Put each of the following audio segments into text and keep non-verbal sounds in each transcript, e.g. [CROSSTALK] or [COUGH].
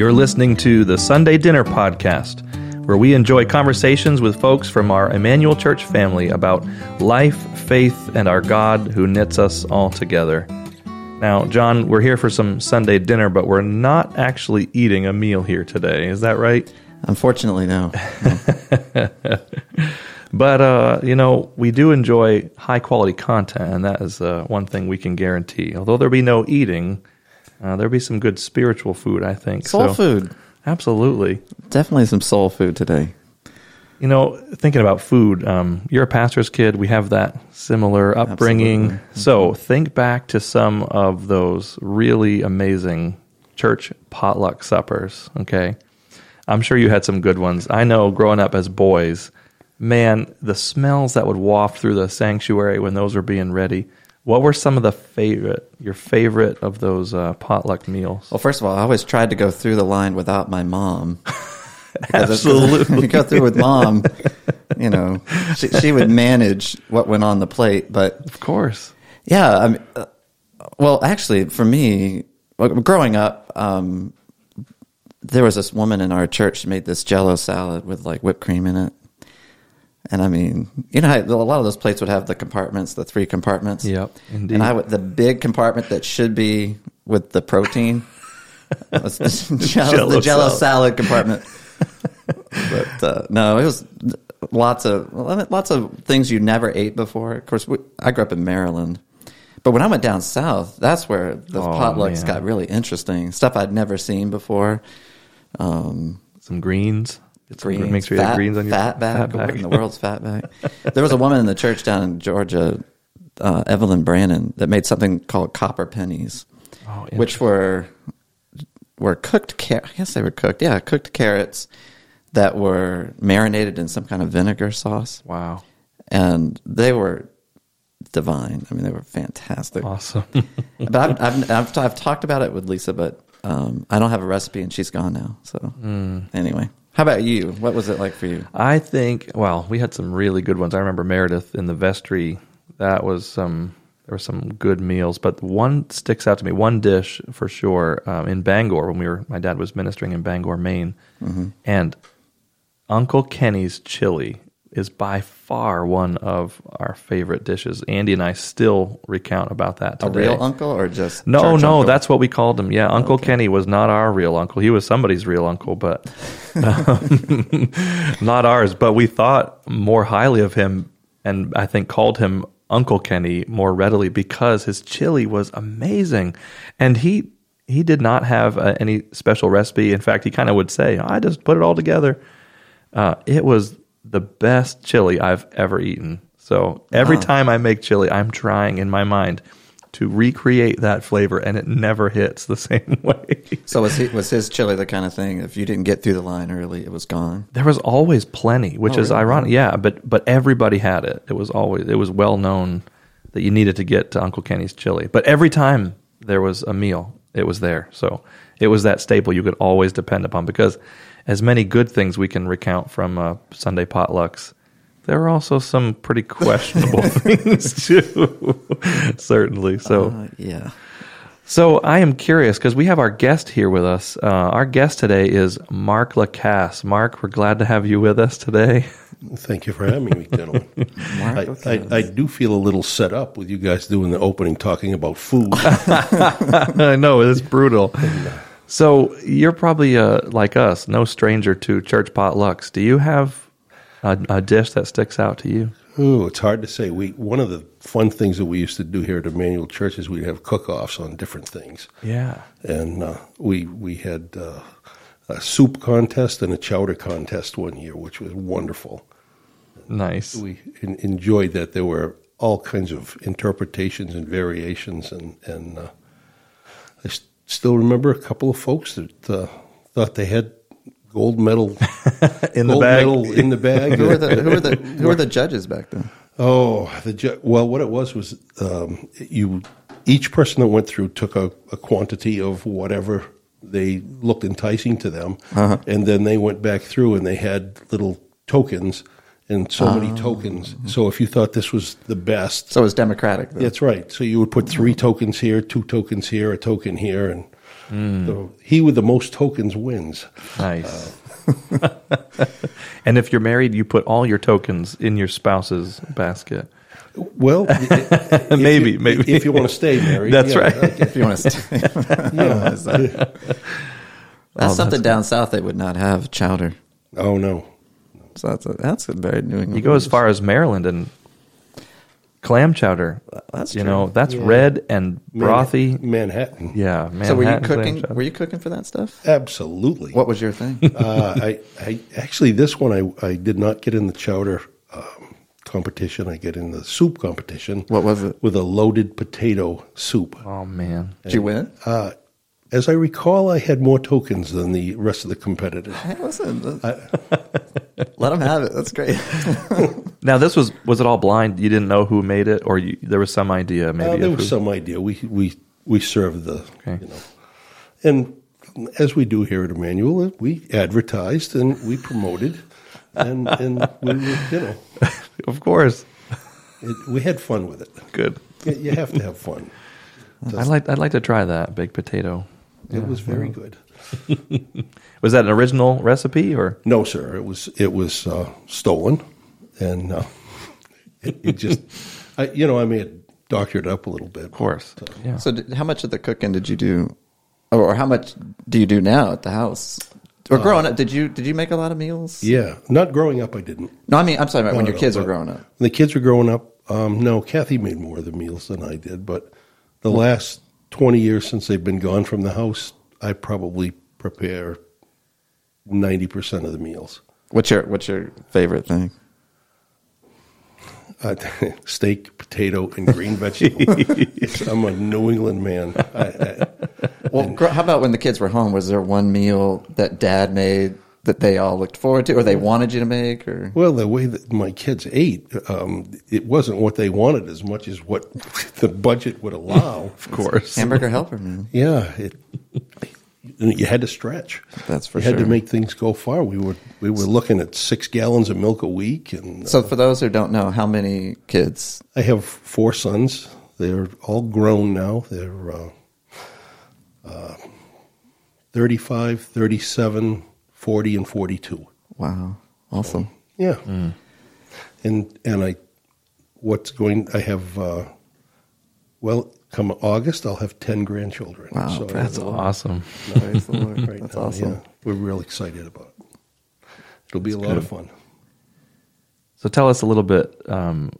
You're listening to the Sunday Dinner Podcast, where we enjoy conversations with folks from our Emmanuel Church family about life, faith, and our God who knits us all together. Now, John, we're here for some Sunday dinner, but we're not actually eating a meal here today. Is that right? Unfortunately, no. [LAUGHS] But, uh, you know, we do enjoy high quality content, and that is uh, one thing we can guarantee. Although there'll be no eating, uh, there'll be some good spiritual food, I think. Soul So- food. Absolutely. Definitely some soul food today. You know, thinking about food, um, you're a pastor's kid. We have that similar upbringing. Absolutely. So think back to some of those really amazing church potluck suppers. Okay. I'm sure you had some good ones. I know growing up as boys, man, the smells that would waft through the sanctuary when those were being ready. What were some of the favorite, your favorite of those uh, potluck meals? Well, first of all, I always tried to go through the line without my mom. [LAUGHS] Absolutely. You [LAUGHS] go through with mom, you know, she, she would [LAUGHS] manage what went on the plate. But Of course. yeah, I mean, uh, well, actually, for me, growing up, um, there was this woman in our church. She made this Jello salad with like whipped cream in it. And I mean, you know, a lot of those plates would have the compartments, the three compartments. Yep, indeed. And I would the big compartment that should be with the protein. [LAUGHS] was the Jello, Jell-O the Jello salad. salad compartment. but uh, no, it was lots of lots of things you never ate before. Of course, we, I grew up in Maryland, but when I went down south, that's where the Oh, potlucks man. got really interesting. Stuff I'd never seen before. Um, Some greens. Some, greens, make sure you fat, have greens on your fat back, fat What in the world's fat back. There was a woman in the church down in Georgia, uh, Evelyn Brannon, that made something called copper pennies, Oh, which were were cooked. Car- I guess they were cooked. Yeah, cooked carrots that were marinated in some kind of vinegar sauce, Wow. and they were divine. I mean, they were fantastic. Awesome. [LAUGHS] But I've, I've, I've, I've talked about it with Lisa, but um, I don't have a recipe, and she's gone now. So Hmm. anyway, how about you? What was it like for you? I think, well, we had some really good ones. I remember Meredith in the vestry. That was some, there were some good meals, but one sticks out to me. One dish for sure um, in Bangor when we were, my dad was ministering in Bangor, Maine. And Uncle Kenny's chili is by far one of our favorite dishes. Andy and I still recount about that A real uncle or just No, no, uncle? that's what we called him. Yeah, Uncle Kenny was not our real uncle. He was somebody's real uncle, but um, [LAUGHS] not ours. But we thought more highly of him, and I think called him Uncle Kenny more readily because his chili was amazing, and he he did not have uh, any special recipe. In fact, he kind of would say, "I just put it all together." Uh, it was the best chili I've ever eaten. So every time I make chili, I'm trying in my mind to recreate that flavor, and it never hits the [LAUGHS] same way. So was he, was his chili the kind of thing? If you didn't get through the line early, it was gone. There was always plenty, which Oh, is really? ironic. Yeah, but but everybody had it. It was always it was well known that you needed to get to Uncle Kenny's chili. But every time there was a meal, it was there. So it was that staple you could always depend upon because as many good things we can recount from uh, Sunday potlucks, there are also some pretty questionable [LAUGHS] things too. Certainly. So Uh, yeah. so I am curious because we have our guest here with us. Uh, our guest today is Marc Lacasse. Marc, we're glad to have you with us today. Thank you for having me, gentlemen. [LAUGHS] Marc, I. I, I do feel a little set up with you guys doing the opening talking about food. [LAUGHS] I know it's brutal. So you're probably uh, like us, no stranger to church potlucks. Do you have a, a dish that sticks out to you? Ooh, it's hard to say. We one of the fun things that we used to do here at Emmanuel Church is we'd have cook-offs on different things, Yeah. and uh, we we had uh, a soup contest and a chowder contest one year, which was wonderful. Nice. We en- enjoyed that. There were all kinds of interpretations and variations, and and uh, I s- still remember a couple of folks that uh, thought they had gold medal [LAUGHS] In the gold bag. medal in the bag. who were the who were the who were the [LAUGHS] judges back then? oh, the ju- well, what it was was um, you each person that went through took a, a quantity of whatever they looked enticing to them, and then they went back through and they had little tokens and so many ah. tokens. So if you thought this was the best, So it was democratic. Then. that's right. So you would put hmm. three tokens here, two tokens here, a token here, and hmm. the, he with the most tokens wins. Nice. Uh, [LAUGHS] and if you're married, you put all your tokens in your spouse's basket. Well, [LAUGHS] if Maybe, you- maybe. if you want to stay married, That's yeah, right. I guess. If you want to stay. [LAUGHS] Yeah. That's something oh, down south they would not have chowder. Oh no, So that's a, that's a very New England. You go as far as Maryland and clam chowder. That's you true. know that's Yeah. red and brothy. Manhattan. Yeah, man. So were you cooking? Were you cooking for that stuff? Absolutely. What was your thing? [LAUGHS] uh, I, I actually this one I, I did not get in the chowder um, competition. I get in the soup competition. What was it? With a loaded potato soup. Oh man, Did you win? Uh, as I recall, I had more tokens than the rest of the competitors. Hey, listen, [LAUGHS] let them have it. That's great. [LAUGHS] now this was was it all blind? You didn't know who made it, or you, there was some idea maybe. Uh, there was who- some idea. We we we served the Okay. you know, and as we do here at Emmanuel, we advertised and we promoted, and and we you know [LAUGHS] of course, it, we had fun with it. good. You, you have to have fun. I'd like I'd like to try that baked potato. It was very good. [LAUGHS] Was that an original recipe or? No, sir. It was it was uh, stolen, and uh, [LAUGHS] it, it just, I, you know, I may have doctored it up a little bit. Of course, yeah. so, did, how much of the cooking did you do, or, or how much do you do now at the house? Or growing up, did you did you make a lot of meals? Yeah, not growing up, I didn't. No, I mean I'm sorry about when your no, kids were growing up. When the kids were growing up, um, no, Kathy made more of the meals than I did. But the last twenty years since they've been gone from the house, I probably prepare ninety percent of the meals. What's your What's your favorite thing? Uh, [LAUGHS] steak, potato, and green vegetables. [LAUGHS] I'm a New England man. I, I, Well, gr- how about when the kids were home? Was there one meal that Dad made that they all looked forward to, or they wanted you to make, or Well, the way that my kids ate, um, it wasn't what they wanted as much as what [LAUGHS] the budget would allow. Of course. hamburger helper man? Yeah, it, you had to stretch. That's for sure. you had to make things go far. We were we were looking at six gallons of milk a week, and So, for those who don't know, how many kids? I have four sons. They're all grown now. They're uh, uh, 35, 37, 40, and 42. Wow, awesome. Yeah. And and I what's going I have uh, well come August I'll have 10 grandchildren. Wow, That's uh, awesome. Praise the Lord. right That's now, awesome. yeah, we're real excited about it. It'll be a lot of fun. So tell us a little bit. Um,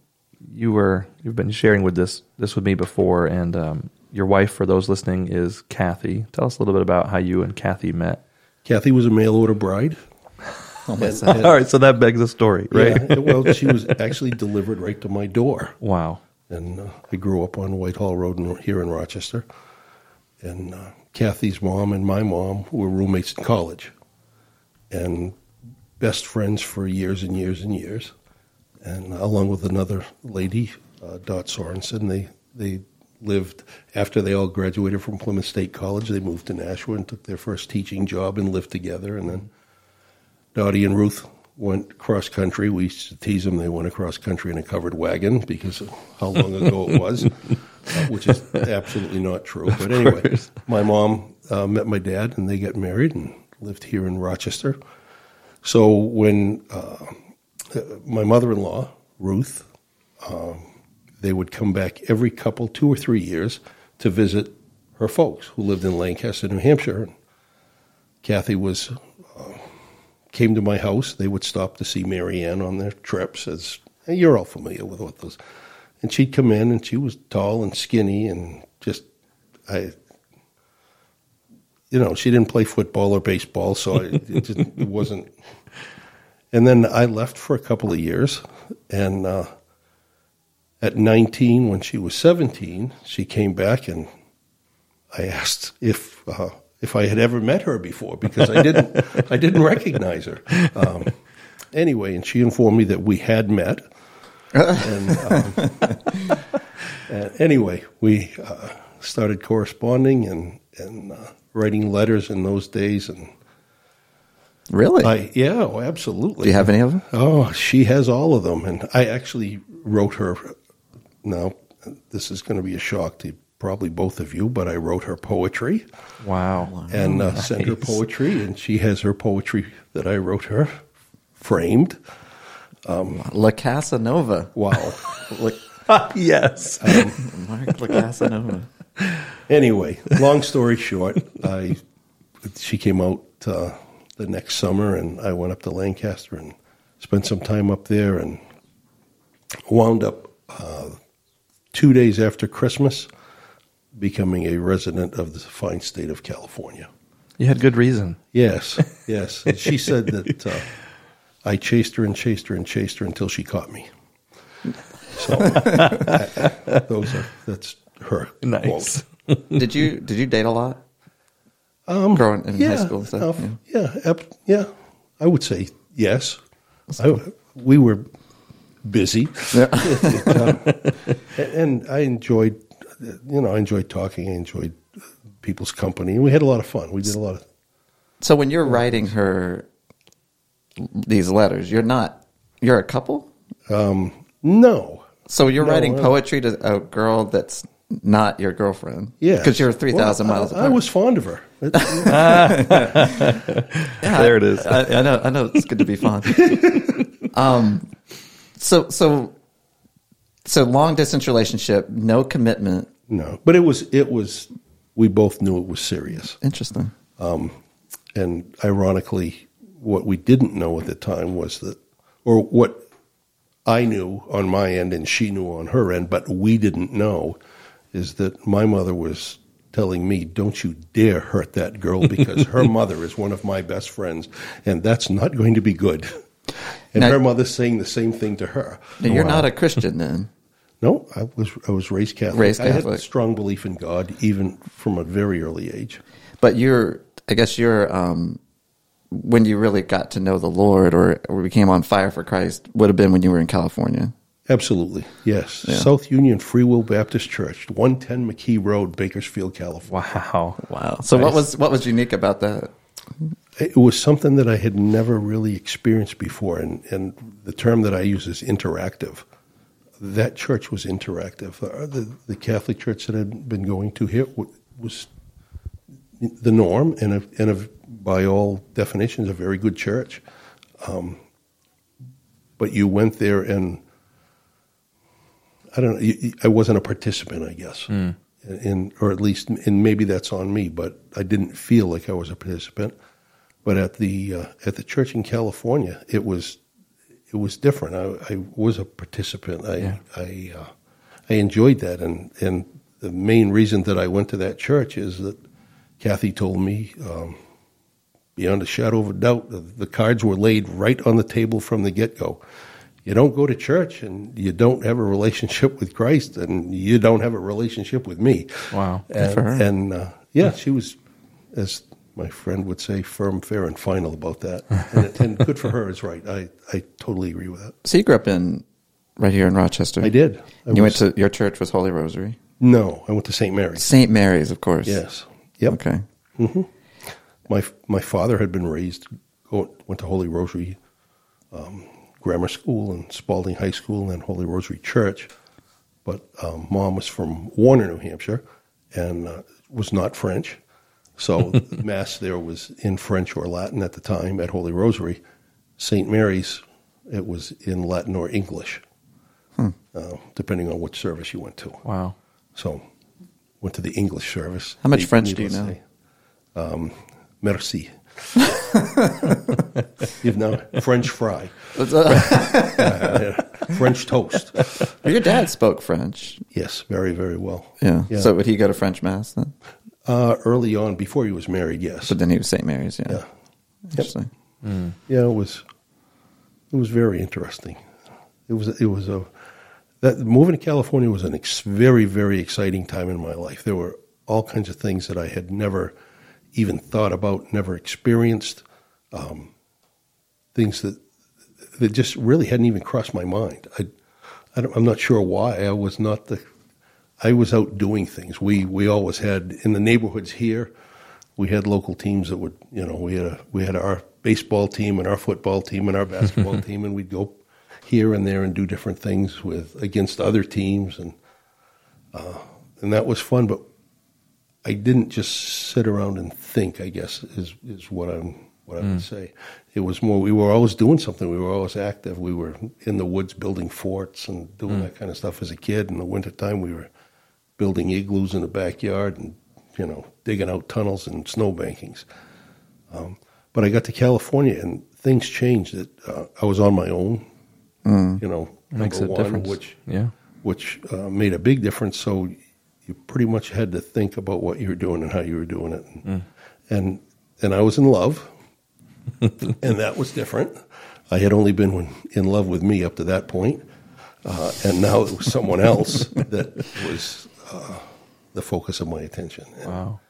you were you've been sharing with this this with me before, and um, your wife, for those listening, is Kathy. Tell us a little bit about how you and Kathy met. Kathy was a mail order bride. [LAUGHS] Oh, And- and- All right, so that begs a story, right? Yeah, well, she was [LAUGHS] actually delivered right to my door. Wow. And uh, I grew up on Whitehall Road in, here in Rochester. And uh, Kathy's mom and my mom were roommates in college, and best friends for years and years and years. And along with another lady, uh, Dot Sorensen, they they lived after they all graduated from Plymouth State College. They moved to Nashua and took their first teaching job and lived together. And then Dottie and Ruth went cross country. We used to tease them they went across country in a covered wagon because of how long ago it was, uh, which is absolutely not true. But anyway, my mom uh, met my dad and they got married and lived here in Rochester. So when uh, my mother-in-law Ruth, um, they would come back every couple, two or three years, to visit her folks who lived in Lancaster, New Hampshire. And Kathy was came to my house. They would stop to see Marianne on their trips, as you're all familiar with what those. And she'd come in, and she was tall and skinny, and just I. You know, she didn't play football or baseball, so I, it, just, it [LAUGHS] wasn't. And then I left for a couple of years, and uh, at 19, when she was 17, she came back, and I asked if uh, if I had ever met her before because I didn't [LAUGHS] I didn't recognize her. Um, anyway, and she informed me that we had met. and, um, [LAUGHS] and anyway, we uh, started corresponding and and uh, writing letters in those days, and Really? I yeah, oh, absolutely. Do you have any of them? Oh, she has all of them, and I actually wrote her. Now, this is going to be a shock to probably both of you, but I wrote her poetry Wow. and uh, sent her poetry, and she has her poetry that I wrote her framed. La Casanova. Wow. [LAUGHS] La- [LAUGHS] yes. Marc [LAUGHS] La Casanova. anyway, long story short, I she came out uh, the next summer, and I went up to Lancaster and spent some time up there, and wound up uh, two days after Christmas becoming a resident of the fine state of California. You had good reason. Yes, [LAUGHS] yes. And she said that uh, I chased her and chased her and chased her until she caught me. So I- [LAUGHS] those are that's her Nice. quote. Did you did you date a lot? Um, Growing in high school and stuff. uh, yeah. yeah, yeah. I would say yes. I, we were busy, Yeah. [LAUGHS] and I enjoyed, you know, I enjoyed talking. I enjoyed people's company. We had a lot of fun. We did a lot of. So when you're writing her these letters, you're not you're a couple. No, So you're No, writing poetry to a girl that's not your girlfriend. yeah, because you're three thousand Well, miles I, apart. I was fond of her. [LAUGHS] [LAUGHS] Yeah, There it is. I, I know. I know. It's good to be fond. [LAUGHS] um, so so so long distance relationship, no commitment. no, but it was. It was. We both knew it was serious. Interesting. Um, and ironically, what we didn't know at the time was that, or what I knew on my end and she knew on her end, but we didn't know, is that my mother was telling me, don't you dare hurt that girl because her [LAUGHS] mother is one of my best friends and that's not going to be good. And Now- her mother's saying the same thing to her. Now, you're not a Christian then. [LAUGHS] No, I was I was raised Catholic. Raised I had a strong belief in God even from a very early age. But you're, I guess you're, um, when you really got to know the Lord or, or became on fire for Christ would have been when you were in California. Absolutely, yes. Yeah. South Union Free Will Baptist Church, one ten McKee Road, Bakersfield, California. Wow. Wow. So what was, what was unique about that? It was something that I had never really experienced before, and, and the term that I use is interactive. That church was interactive. Uh, The, the Catholic church that I'd been going to here was the norm, and, a, and a, by all definitions, a very good church. Um, but you went there, and I don't know. I wasn't a participant, I guess, in, or at least, and maybe that's on me. But I didn't feel like I was a participant. But at the uh, at the church in California, it was it was different. I, I was a participant. I Yeah. I uh, I enjoyed that, and and the main reason that I went to that church is that Kathy told me, um, beyond a shadow of a doubt, the, cards were laid right on the table from the get go. You don't go to church and you don't have a relationship with Christ, and you don't have a relationship with me. Wow. And, for her. and uh, yeah, she was, as my friend would say, firm, fair, and final about that. and, and good for her is right. I, I totally agree with that. So you grew up in, right here in Rochester. I did. I you went to, your church was Holy Rosary. No, I went to St. Mary's. St. Mary's, of course. Yes. Yep. Okay. My my father had been raised went to Holy Rosary um, Grammar School and Spaulding High School and then Holy Rosary Church, but um, mom was from Warner, New Hampshire, and uh, was not French, so [LAUGHS] mass there was in French or Latin at the time at Holy Rosary. St. Mary's, it was in Latin or English, uh, depending on which service you went to. Wow. So, went to the English service. How much French do you know? Um, merci. [LAUGHS] You've know, French fry, [LAUGHS] French toast. your dad spoke French. Yes, very, very well. Yeah. Yeah. So would he go to French mass then? Uh, early on, before he was married, yes. But then he was St. Mary's. Yeah. Yeah. Interesting. Yeah, it was. It was very interesting. It was. It was a. That moving to California was an ex, very, very exciting time in my life. There were all kinds of things that I had never even thought about, never experienced. Um, things that that just really hadn't even crossed my mind. I, I don't, I'm not sure why. I was not the. I was out doing things. We we always had in the neighborhoods here. We had local teams that would, you know, we had a, we had our baseball team and our football team and our basketball [LAUGHS] team, and we'd go here and there and do different things with against other teams, and uh, and that was fun. But I didn't just sit around and think. I guess is is what I'm what I would say. It was more. We were always doing something. We were always active. We were in the woods building forts and doing that kind of stuff as a kid. In the wintertime, we were building igloos in the backyard and you know digging out tunnels and snow bankings. Um, but I got to California and things changed. It, uh, I was on my own. You know, Makes a one, difference. which yeah. which uh, made a big difference. So you pretty much had to think about what you were doing and how you were doing it, and and, and I was in love, [LAUGHS] and that was different. I had only been in love with me up to that point, uh, and now it was someone else [LAUGHS] that was uh, the focus of my attention. And- Wow.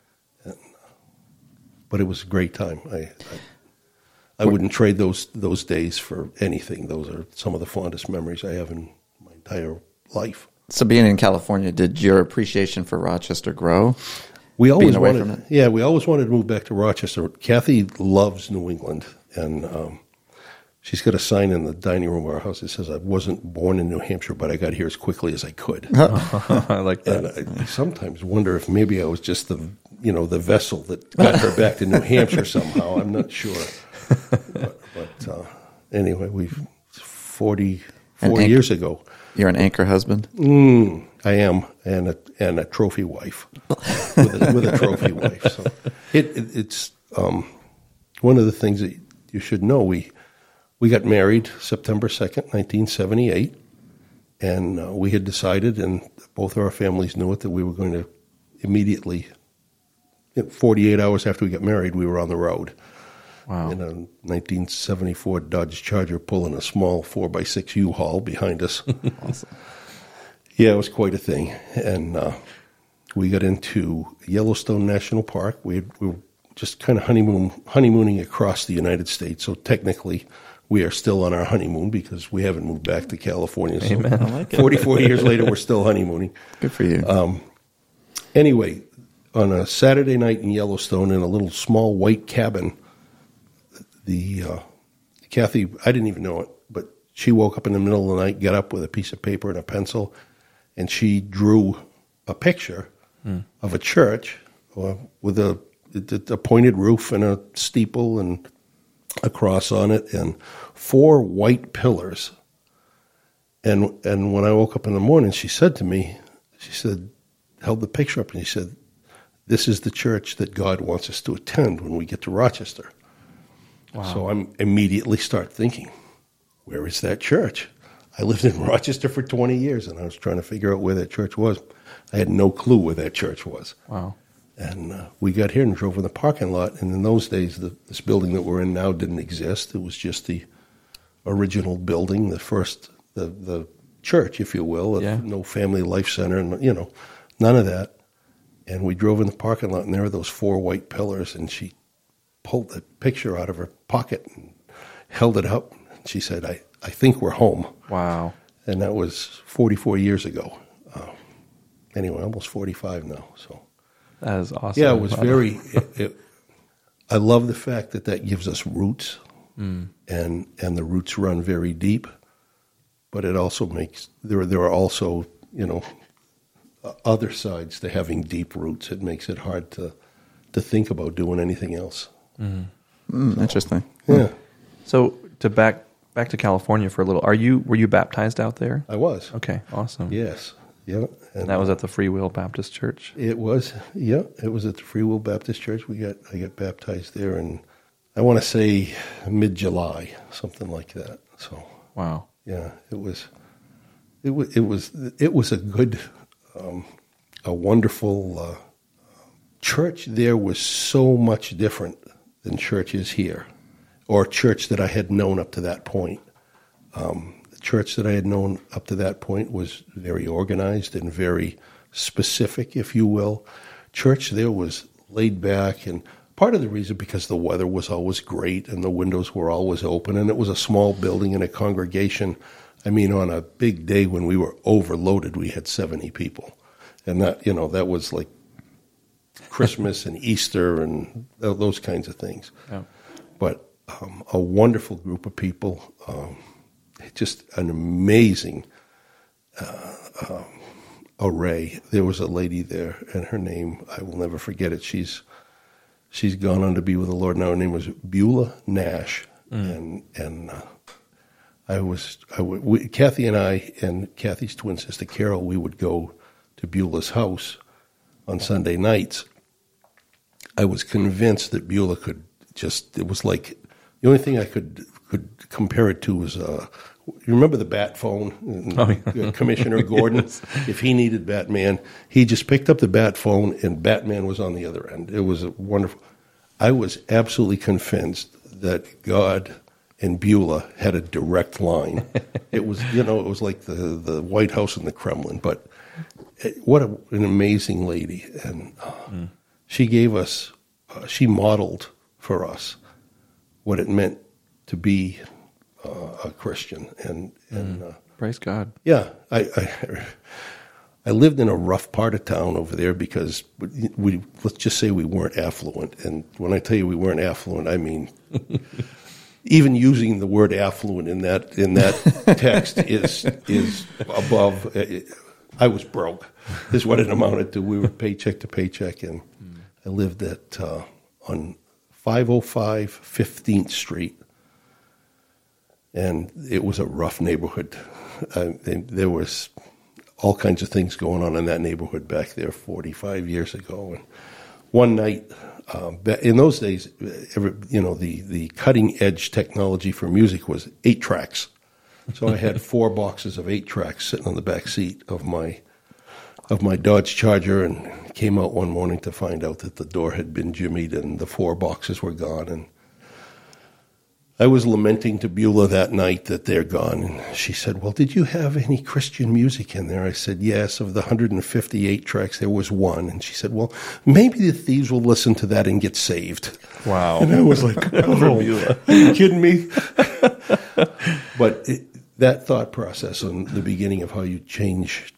but it was a great time. I, I I wouldn't trade those those days for anything. Those are some of the fondest memories I have in my entire life. So being in California, did your appreciation for Rochester grow? We always wanted, yeah, we always wanted to move back to Rochester. Kathy loves New England, and um, she's got a sign in the dining room of our house that says, "I wasn't born in New Hampshire, but I got here as quickly as I could." [LAUGHS] I like that. and I sometimes wonder if maybe I was just the you know the vessel that got her back to New Hampshire somehow. I'm not sure, but, but uh, anyway, we've 40, 40 anch- years ago. You're an anchor husband. Mm, I am, and a and a trophy wife with a, with a trophy wife. So it, it it's um, one of the things that you should know. We we got married September second, nineteen seventy eight, and uh, we had decided, and both of our families knew it, that we were going to immediately. Forty eight hours after we got married, we were on the road Wow. in a 1974 Dodge Charger pulling a small 4x6 U-Haul behind us. [LAUGHS] awesome. Yeah, it was quite a thing. And uh, we got into Yellowstone National Park. We, we were just kind of honeymoon, honeymooning across the United States. So technically, we are still on our honeymoon because we haven't moved back to California. So Amen. I like it. 44 years later, we're still honeymooning Good for you. anyway, on a Saturday night in Yellowstone, in a little small white cabin, the uh, Kathy, I didn't even know it, but she woke up in the middle of the night, got up with a piece of paper and a pencil, and she drew a picture of a church uh, with a, a pointed roof and a steeple and a cross on it, and four white pillars. And and when I woke up in the morning, she said to me, she said, held the picture up and she said, This is the church that God wants us to attend when we get to Rochester. So I'm immediately start thinking, where is that church? I lived in [LAUGHS] Rochester for 20 years and I was trying to figure out where that church was. I had no clue where that church was. Wow. And uh, we got here and drove in the parking lot. And in those days, the, this building that we're in now didn't exist. It was just the original building, the first, the, the church, if you will. Yeah. No family life center, and you know, none of that. And we drove in the parking lot, and there were those four white pillars. And she pulled the picture out of her pocket and held it up. And she said, "I, I think we're home." Wow. And that was 44 years ago. Uh, anyway, almost 45 now. So. That is awesome. Yeah, it was Wow. very. It, it, I love the fact that that gives us roots, and and the roots run very deep. But it also makes there. There are also you know uh, other sides to having deep roots. It makes it hard to to think about doing anything else. Mm, interesting. Yeah, So to back back to California for a little. Are you were you baptized out there? I was. Okay, awesome. Yes. Yeah. And that was at the Free Will Baptist Church. It was, yeah. It was at the Free Will Baptist Church. We got, I got baptized there, and I want to say mid July, something like that. So, Wow. yeah, it was, it was, it was, it was a good, um, a wonderful uh, church. There was so much different than churches here, or church that I had known up to that point. Um, church that I had known up to that point was very organized and very specific, if you will. Church there was laid back, and part of the reason because the weather was always great and the windows were always open, and it was a small building and a congregation. I mean, on a big day when we were overloaded, we had 70 people. And that, you know, that was like Christmas and Easter and those kinds of things Yeah. but um, a wonderful group of people, um, just an amazing uh, um, array. There was a lady there, and her name I will never forget it. She's she's gone on to be with the Lord now. Her name was Beulah Nash, and and uh, I was I would, we, Kathy and I and Kathy's twin sister Carol. We would go to Beulah's house on Sunday nights. I was convinced that Beulah could just. It was like the only thing I could could compare it to was. Uh, you remember the bat phone? Uh, Commissioner [LAUGHS] Gordon, if he needed Batman, he just picked up the bat phone and Batman was on the other end. It was a wonderful. I was absolutely convinced that God and Beulah had a direct line. [LAUGHS] it was, you know, it was like the, the White House and the Kremlin. But it, what a, an amazing lady. And uh, she gave us, uh, she modeled for us what it meant to be uh, a Christian. And, and uh, Praise God. yeah, I, I I lived in a rough part of town over there because we, we let's just say we weren't affluent, and when I tell you we weren't affluent, I mean [LAUGHS] even using the word affluent in that in that [LAUGHS] text is is above. I was broke. Is what it amounted to. We were paycheck to paycheck, and I lived at uh, on 505 15th Street and it was a rough neighborhood. Uh, there was all kinds of things going on in that neighborhood back there 45 years ago. And one night, um, in those days, every, you know, the, the cutting edge technology for music was eight tracks. So I had [LAUGHS] four boxes of eight tracks sitting on the back seat of my of my Dodge Charger, and came out one morning to find out that the door had been jimmied and the four boxes were gone. And I was lamenting to Beulah that night that they're gone. And she said, Well, did you have any Christian music in there? I said, Yes. Of the 158 tracks, there was one. And she said, Well, maybe the thieves will listen to that and get saved. Wow. And I was like, [LAUGHS] oh, Are you kidding me? [LAUGHS] but it, that thought process and the beginning of how you change,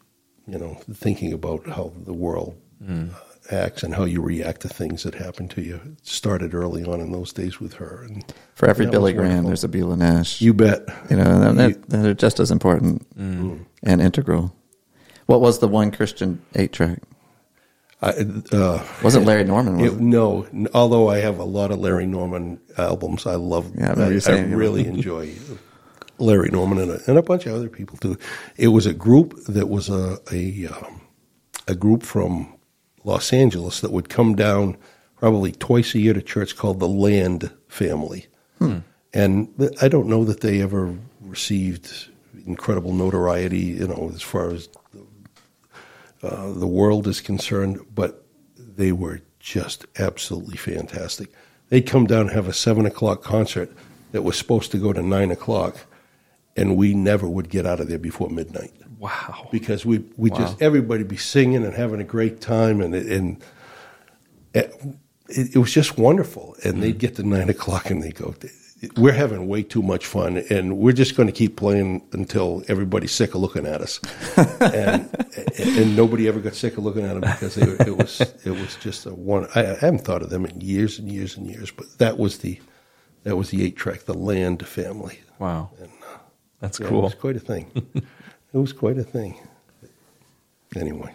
you know, thinking about how the world uh, acts and how you react to things that happen to you started early on in those days with her. And For every Billy Graham, there's a Beulah Nash. You bet. You know, that, they're just as important and integral. What was the one Christian eight track? I, uh, Wasn't Larry Norman? Was it, it? no, although I have a lot of Larry Norman albums, I love. Yeah, I you saying you really [LAUGHS] enjoy Larry Norman and a, and a bunch of other people too. It was a group that was a a, um, a group from Los Angeles that would come down probably twice a year to church called the Land Family, and I don't know that they ever received incredible notoriety. You know, as far as uh, the world is concerned, but they were just absolutely fantastic. They'd come down and have a seven o'clock concert that was supposed to go to nine o'clock, and we never would get out of there before midnight Wow. because we we Wow. just everybody be singing and having a great time, and it, and it, it was just wonderful. And they'd get to nine o'clock and they go. We're having way too much fun, and we're just going to keep playing until everybody's sick of looking at us. [LAUGHS] and, and nobody ever got sick of looking at them because they, it was it was just a one. I, I haven't thought of them in years and years and years, but that was the that was the eight track, the Land Family. Wow. And, uh, That's yeah, cool. was quite a thing. [LAUGHS] it was quite a thing. Anyway,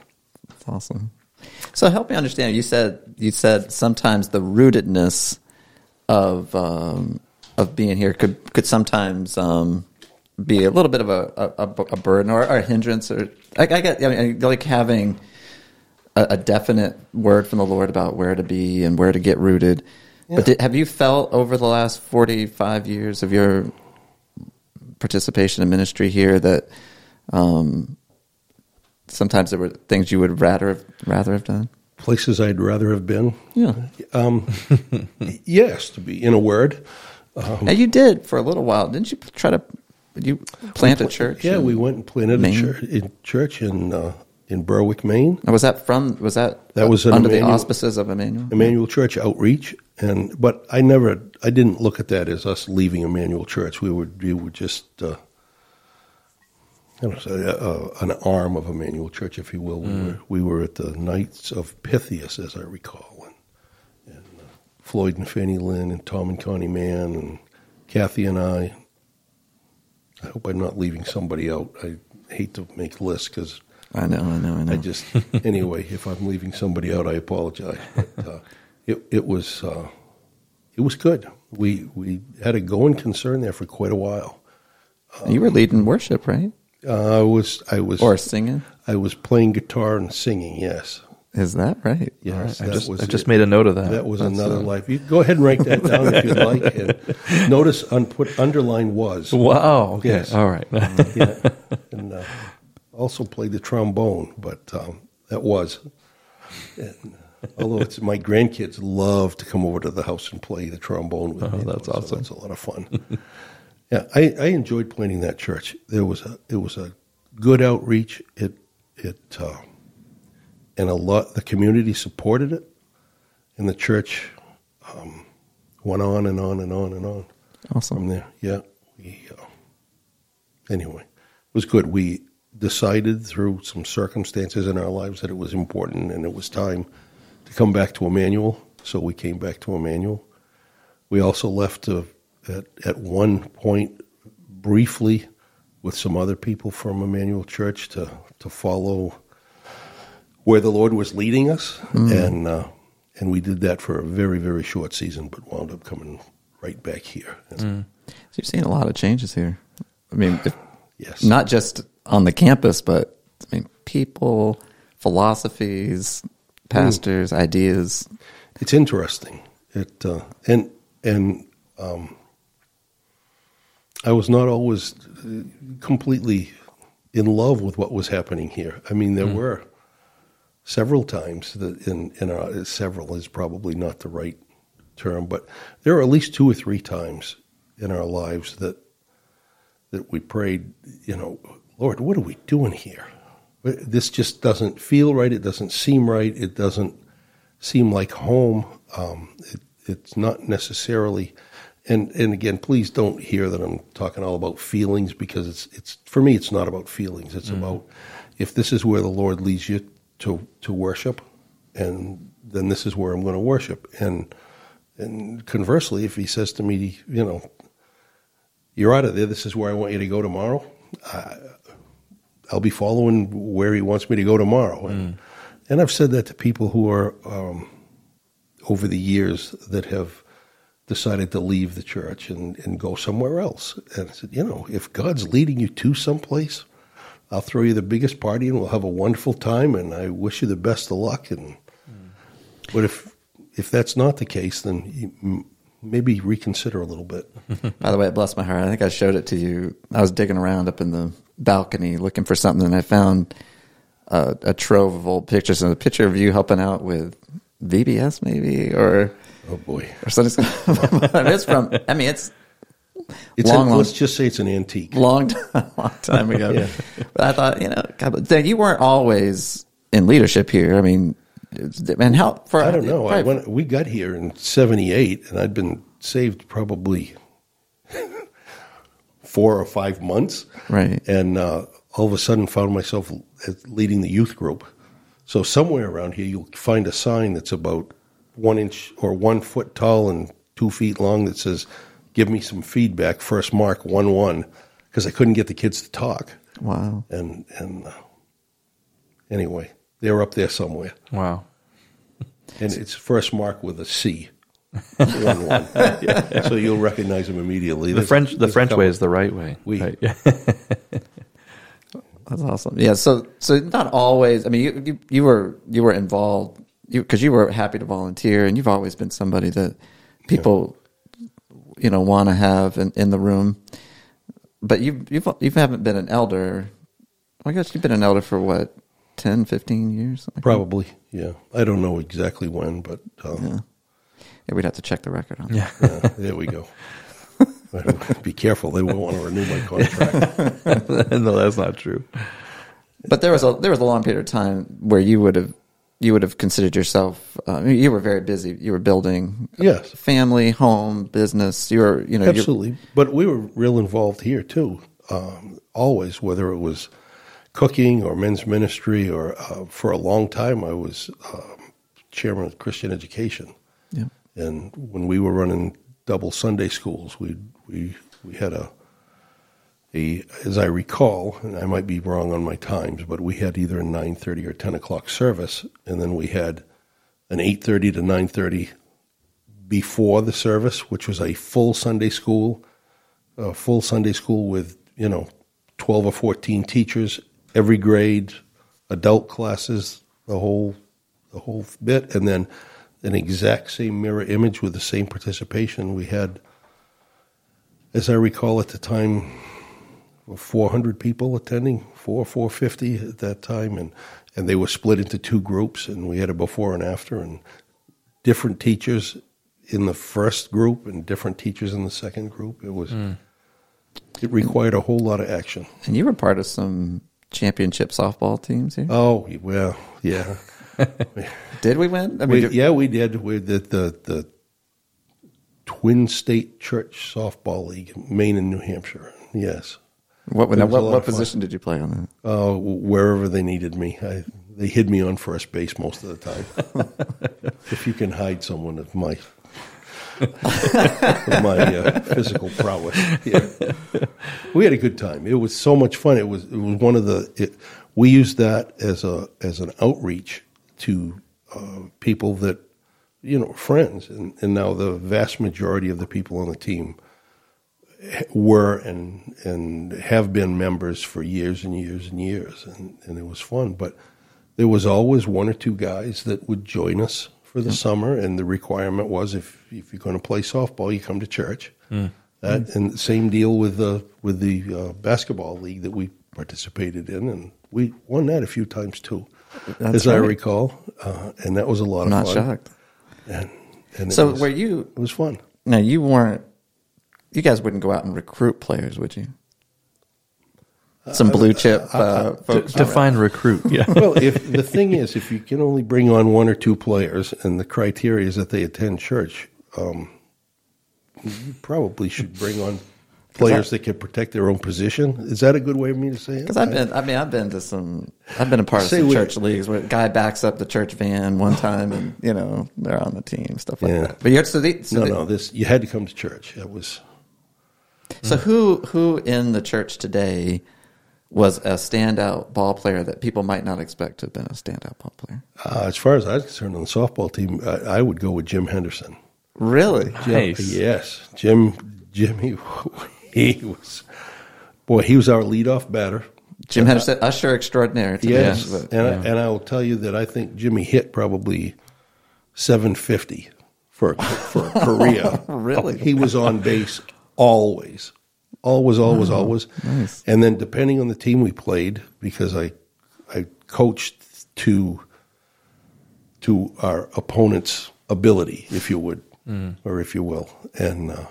That's awesome. So help me understand. You said you said sometimes the rootedness of um, of being here could could sometimes um, be a little bit of a, a, a burden or, or a hindrance. Or I, I get I mean, like having a, a definite word from the Lord about where to be and where to get rooted. Yeah. But did, have you felt over the last forty five years of your participation in ministry here that um, sometimes there were things you would rather have, rather have done? places I'd rather have been. Yeah. [LAUGHS] Yes, to be in a word. Now you did for a little while, didn't you? Try to you plant a church. Yeah, we went and planted a church in, church in uh, in Berwick, Maine. Now, was that from? Was that That was under the auspices of Emmanuel? Emmanuel Church outreach, and but I never, I didn't look at that as us leaving Emmanuel Church. We would, we would just, uh, I don't know, uh, an arm of Emmanuel Church, if you will. We were, we were at the Knights of Pythias, as I recall, and, and uh, Floyd and Fanny Lynn and Tom and Connie Mann and Kathy and I. I hope I'm not leaving somebody out. I hate to make lists because I know, I know, I know. I just [LAUGHS] anyway, if I'm leaving somebody out, I apologize. But, uh, it it was uh, it was good. We we had a going concern there for quite a while. you were leading worship, right? Uh, I was I was Or singing? I was playing guitar and singing. Yes, Is that right? yes. I that just I just it. made a note of that. That was That's, another uh, life. You go ahead and write that down if you'd like. And [LAUGHS] notice un- put underline was. Wow. Okay. Yes. All right. yeah. And uh, also played the trombone, but um, that was. And, although it's my grandkids love to come over to the house and play the trombone with me. Oh, that's though, so awesome. That's a lot of fun. [LAUGHS] yeah, I, I enjoyed planning that church. There was a it was a good outreach. It it uh, and a lot the community supported it, and the church um, went on and on and on and on from Awesome. there. Yeah. We, uh, anyway, it was good. We decided through some circumstances in our lives that it was important and it was time to come back to Emmanuel. So we came back to Emmanuel. We also left to, at, at one point briefly with some other people from Emmanuel Church to, to follow where the Lord was leading us. And, uh, and we did that for a very, very short season, but wound up coming right back here. And So you've seen a lot of changes here. I mean, if, Yes. not just on the campus, but I mean, people, philosophies, pastors, ideas. It's interesting. It uh, and and um, I was not always uh, completely in love with what was happening here. I mean, there were several times that in in our, several is probably not the right term, but there are at least two or three times in our lives that that we prayed. You know, Lord, what are we doing here? This just doesn't feel right. It doesn't seem right. It doesn't seem like home. Um, it, it's not necessarily, and and again, please don't hear that I'm talking all about feelings because it's it's for me it's not about feelings. It's about if this is where the Lord leads you to to worship, and then this is where I'm going to worship. And and conversely, if He says to me, you know, you're out of there. This is where I want you to go tomorrow. I, I'll be following where He wants me to go tomorrow. And, and I've said that to people who are um, over the years that have decided to leave the church and, and go somewhere else. And I said, you know, if God's leading you to someplace, I'll throw you the biggest party and we'll have a wonderful time. And I wish you the best of luck. And but if if that's not the case, then you, maybe reconsider a little bit. [LAUGHS] By the way, it blessed my heart. I think I showed it to you. I was digging around up in the balcony looking for something, and I found a, a trove of old pictures and a picture of you helping out with VBS, maybe, or Oh boy, [LAUGHS] or something. it's [LAUGHS] from. I mean, it's it's Long, an, long- let's just say it's an antique. long, time, [LAUGHS] long time ago. Yeah. But I thought, you know, God, you weren't always in leadership here. I mean, and how for I don't know. I, when we got here in '78, and I'd been saved probably four or five months, Right. And uh, all of a sudden, found myself leading the youth group. So somewhere around here, you'll find a sign that's about one inch or one foot tall and two feet long that says, "Give me some feedback." First mark one one, because I couldn't get the kids to talk. wow. And and uh, anyway, they're up there somewhere. Wow. [LAUGHS] And it's first mark with a C. [LAUGHS] one one. So you'll recognize them immediately. The There's- French the French way is the right way. Oui. Right. Yeah. [LAUGHS] That's awesome. Yeah. So, so not always. I mean, you you, you were you were involved because you, were happy to volunteer, and you've always been somebody that people, you know, want to have in, in the room. But you you've you haven't been an elder. I guess you've been an elder for what 10, 15 years. Something like that? Probably, yeah. I don't know exactly when, but um, Yeah. Yeah, we'd have to check the record on. Yeah. yeah, there we go. Be careful; they won't want to renew my contract. [LAUGHS] no, that's not true. But there was a there was a long period of time where you would have you would have considered yourself. Uh, you were very busy. You were building Yes. family, home, business. You were you know Absolutely, but we were real involved here too. Um, always, whether it was cooking or men's ministry, or uh, for a long time, I was um, chairman of Christian education. Yeah. And when we were running double Sunday schools, we we we had a a, as I recall, and I might be wrong on my times, but we had either a nine thirty or ten o'clock service, and then we had an eight thirty to nine thirty before the service, which was a full Sunday school, a full Sunday school with you know twelve or fourteen teachers, every grade, adult classes, the whole the whole bit, and then an exact same mirror image with the same participation. We had, as I recall at the time, 400 people attending, four 450 at that time, and and they were split into two groups, and we had a before and after, and different teachers in the first group and different teachers in the second group. It was hmm. it required a whole lot of action. And you were part of some championship softball teams here. Oh well, yeah. [LAUGHS] Did we win? I We, do- yeah, we did. We did the the Twin State Church Softball League, Maine and New Hampshire. Yes, What, now, what, what position did you play on that? uh, wherever they needed me, I, they hid me on first base most of the time. [LAUGHS] if you can hide someone of my my uh, physical prowess, yeah. we had a good time. It was so much fun. It was it was one of the it, we used that as a as an outreach to uh, people that you know friends, and, and now the vast majority of the people on the team were and and have been members for years and years and years, and, and it was fun. But there was always one or two guys that would join us for the summer, and the requirement was if if you're going to play softball, you come to church. That, and same deal with the with the uh, basketball league that we participated in, and we won that a few times too, That's as I recall, uh, and that was a lot I'm of not fun. shocked. And, and So was, were you? it was fun. Now you weren't. You guys wouldn't go out and recruit players, would you? Some blue chip uh, folks. Define recruit. Yeah. [LAUGHS] well, if the thing is, if you can only bring on one or two players, and the criteria is that they attend church, um, you probably should bring on players that can protect their own position. Is that a good way of me to say it? Because I've been, I mean, I've been to some, I've been a part of some we- church leagues where a guy backs up the church van one time, and you know they're on the team, stuff like Yeah. that. But you're so, the, so, no, the- no. This you had to come to church. That was so who who in the church today was a standout ball player that people might not expect to have been a standout ball player? uh, as far as I was concerned on the softball team. I, I would go with Jim Henderson. Really? Jim, Nice. Yes, Jim. Jim. He, [LAUGHS] he was. Boy, he was our leadoff batter. Jim Henderson, usher extraordinaire. Today, Yes, but- and I, and I will tell you that I think Jimmy hit probably seven fifty for a, for [LAUGHS] a career. Really? he was on base always, always, always, always. nice. And then depending on the team we played, because I I coached to to our opponent's ability, if you would, or if you will, and uh,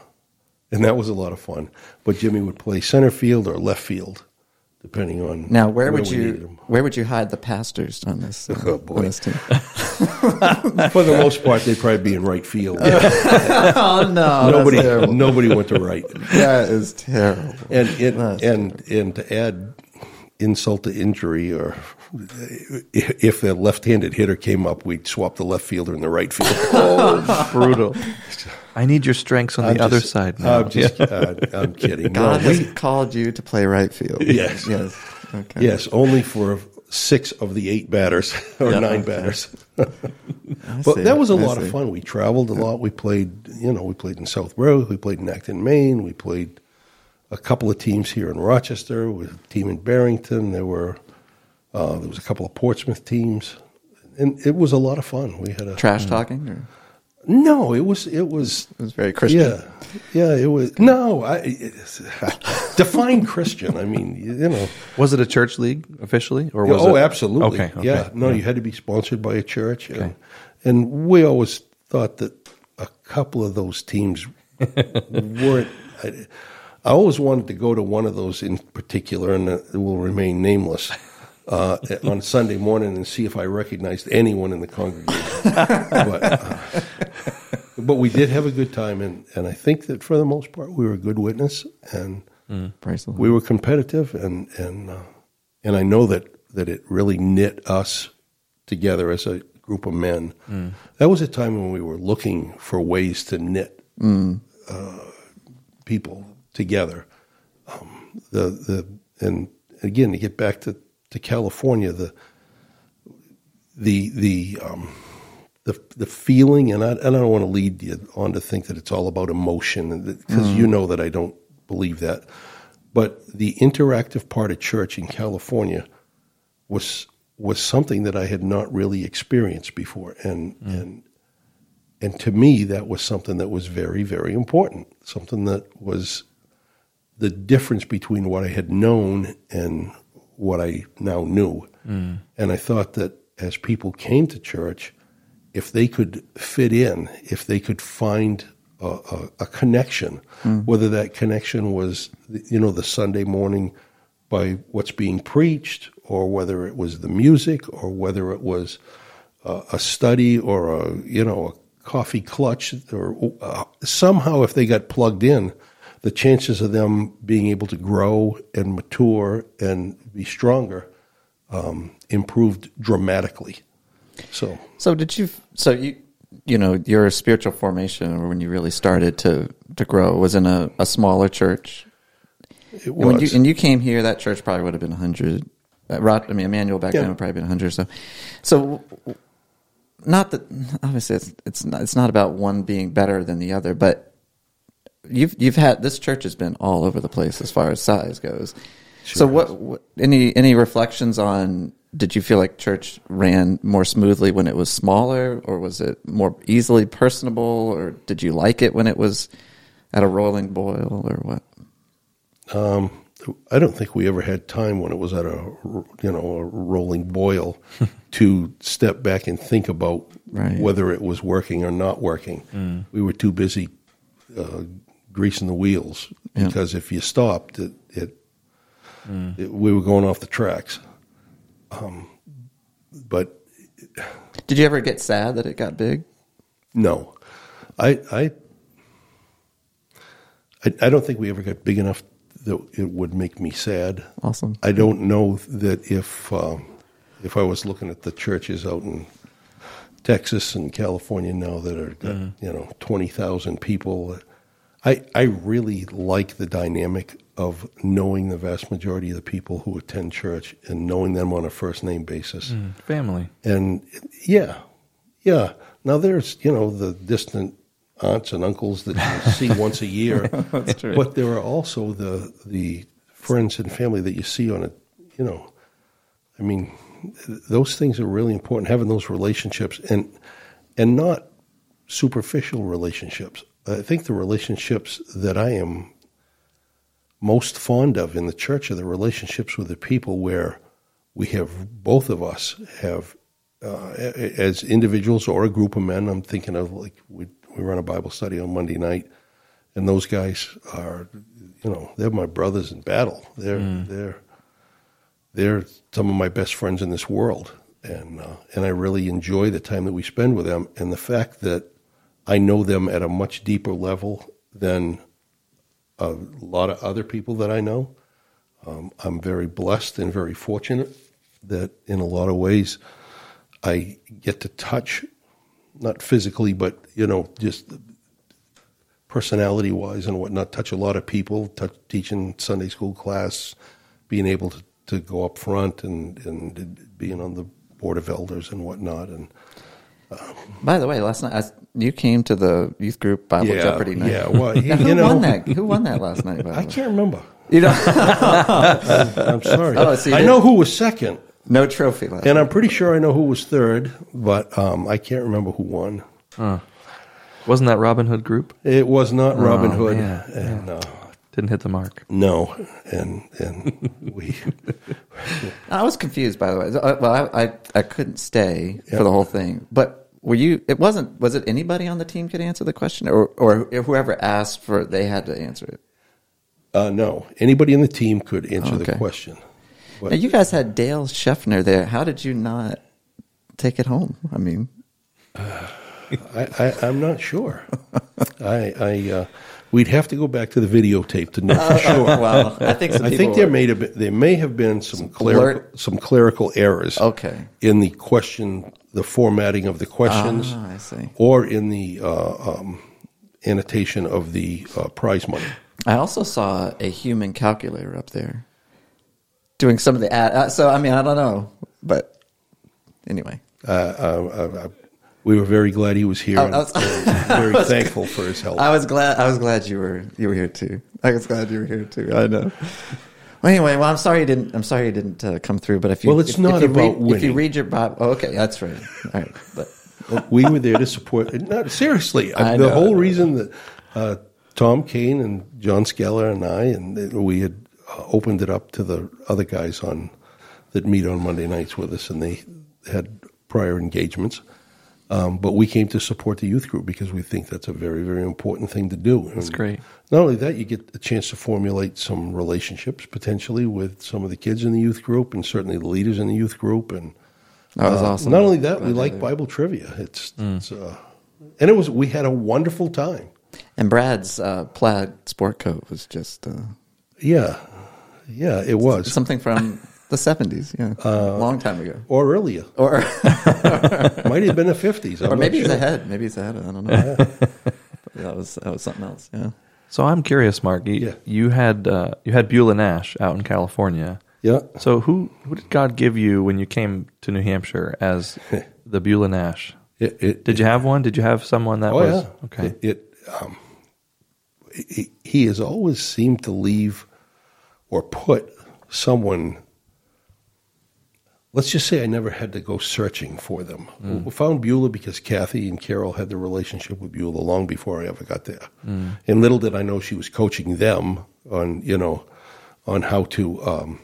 and that was a lot of fun. But Jimmy would play center field or left field, depending on Now, where, would we you where would you hide the pastors on this? Uh, [LAUGHS] Oh, boy. on this team? [LAUGHS] For the most part, they'd probably be in right field. [LAUGHS] oh no, nobody, terrible. nobody went to right. That is terrible. And and, That's and to add insult to injury, or if if the left-handed hitter came up, we'd swap the left fielder and the right fielder. Oh brutal. I need your strengths on the I'm other just- side now. I'm just, uh, I'm [LAUGHS] kidding. God No, has we- called you to play right field. [LAUGHS] Yes. Yes. Okay. yes, only for six of the eight batters [LAUGHS] or Yeah, nine okay. batters. But that was a I lot see. of fun. We traveled a lot. We played, you know, we played in Southborough. We played in Acton, Maine. We played a couple of teams here in Rochester. With a team in Barrington. There were uh, there was a couple of Portsmouth teams, and it was a lot of fun. We had a Trash talking. Or? No. It was it was It was very Christian. yeah yeah. It was no. I [LAUGHS] define Christian. I mean, you know. Was it a church league officially, or was oh, it? absolutely. Okay. okay. Yeah. No, you had to be sponsored by a church, and, and we always thought that a couple of those teams weren't. I, I always wanted to go to one of those in particular, and it will remain nameless. Uh, on Sunday morning and see if I recognized anyone in the congregation. [LAUGHS] but, uh, but we did have a good time, and, and I think that for the most part we were a good witness, and Praise the Lord. we were competitive, and and uh, and I know that that it really knit us together as a group of men. That was a time when we were looking for ways to knit uh, people together. Um, the the and again to get back to, to California, the the the um, the the feeling, and I, and I don't want to lead you on to think that it's all about emotion, because you know that I don't believe that. But the interactive part of church in California was was something that I had not really experienced before, and and and to me that was something that was very very important, something that was the difference between what I had known and what I now knew. And I thought that as people came to church, if they could fit in, if they could find a, a, a connection, whether that connection was, you know, the Sunday morning by what's being preached, or whether it was the music, or whether it was uh, a study or a, you know, a coffee clutch, or uh, somehow if they got plugged in, the chances of them being able to grow and mature and be stronger um, improved dramatically. So So did you? So you, you know, your spiritual formation, or when you really started to to grow, was in a, a smaller church. it And when you was. and you came here, that church probably would have been hundred. Uh, Rod, I mean, Emmanuel back Yeah. then would probably been hundred. So, so not that obviously it's it's not, it's not about one being better than the other, but you've you've had this church has been all over the place as far as size goes. So what, what any any reflections on did you feel like church ran more smoothly when it was smaller or was it more easily personable or did you like it when it was at a rolling boil or what? Um, I don't think we ever had time when it was at a you know a rolling boil [LAUGHS] to step back and think about Right. whether it was working or not working. We were too busy uh, greasing the wheels Yeah. because if you stopped, it, it, it we were going off the tracks. Um, but Did you ever get sad that it got big? No, I, I, I, I don't think we ever got big enough that it would make me sad. Awesome. I don't know that if um, if I was looking at the churches out in Texas and California now that are got, you know twenty thousand people, I I really like the dynamic of knowing the vast majority of the people who attend church and knowing them on a first name basis. Mm, family. And yeah, yeah. Now there's you know the distant aunts and uncles that you [LAUGHS] see once a year, [LAUGHS] That's true. but there are also the the friends and family that you see on a you know, I mean, those things are really important. Having those relationships and and not superficial relationships. I think the relationships that I am most fond of in the church are the relationships with the people where we have both of us have uh, as individuals or a group of men. I'm thinking of like we we run a Bible study on Monday night, and those guys are, you know, they're my brothers in battle. They're they're they're some of my best friends in this world, and uh, and I really enjoy the time that we spend with them, and the fact that I know them at a much deeper level than a lot of other people that I know. Um, I'm very blessed and very fortunate that in a lot of ways I get to touch, not physically, but you know, just personality wise and whatnot, touch a lot of people, touch, teaching Sunday school class, being able to, to go up front and, and being on the board of elders and whatnot. And By the way, last night I, you came to the youth group Bible yeah, Jeopardy night. yeah, well, [LAUGHS] you, Now, who know, won that? Who won that last night? By I way? can't remember. You know, [LAUGHS] I'm sorry. Oh, so I did- know who was second. no trophy last. And I'm pretty sure I know who was third, but um, I can't remember who won. Wasn't that Robin Hood group? It was not Robin Oh, Hood, man. and uh, Didn't hit the mark. no, and and we I was confused, by the way. Uh, Well, I I, I couldn't stay Yeah. for the whole thing, but were you? It wasn't. Was it anybody on the team could answer the question, or or whoever asked for it, they had to answer it? uh, no anybody in the team could answer Okay. the question. But Now, you guys had Dale Scheffner there. How did you not take it home? I mean, [SIGHS] I, I, I'm not sure. [LAUGHS] I, I uh, we'd have to go back to the videotape to know for [LAUGHS] sure. well, I think some I people think there were- may have been, there may have been some clerical, some clerical errors. Okay. in the question, the formatting of the questions, Ah, I see. or in the uh, um, annotation of the uh, prize money. I also saw a human calculator up there doing some of the ad. Uh, so I mean, I don't know, but anyway, Uh, uh, uh, we were very glad he was here. and, [LAUGHS] I was- and very thankful for his help. I was glad. I was glad you were you were here too. I was glad you were here too. I know. Well, anyway, well, I'm sorry you didn't. I'm sorry you didn't uh, come through. But if you, Well, it's if, not if you about read, If you read your Bible, oh, okay, that's right. All right, but we were there to support. No, seriously, I the know, whole I reason that uh, Tom Kane and John Skeller and I and we had uh, opened it up to the other guys on that meet on Monday nights with us, and they had prior engagements. Um, but we came to support the youth group because we think that's a very, very important thing to do. That's And great. Not only that, you get a chance to formulate some relationships potentially with some of the kids in the youth group, and certainly the leaders in the youth group, and that was uh, awesome. Not only that, Glad we like. Bible trivia. It's, it's uh, and it was we had a wonderful time. And Brad's uh, plaid sport coat was just uh, Yeah, yeah, it was something from the '70s. Yeah, a long time ago. or earlier. [LAUGHS] Or Might have been the fifties, or maybe he's ahead. Maybe he's ahead. I don't know. But that was that was something else. Yeah. So I'm curious, Marc. You, Yeah. you had uh, you had Beulah Nash out in California. Yeah, So who who did God give you when you came to New Hampshire as [LAUGHS] the Beulah Nash? it, it, Did you have one? Did you have someone that Oh was yeah. okay? It, it um, he, he has always seemed to leave or put someone. Let's just say I never had to go searching for them. We found Beulah because Kathy and Carol had the relationship with Beulah long before I ever got there. And little did I know she was coaching them on you know on how to um,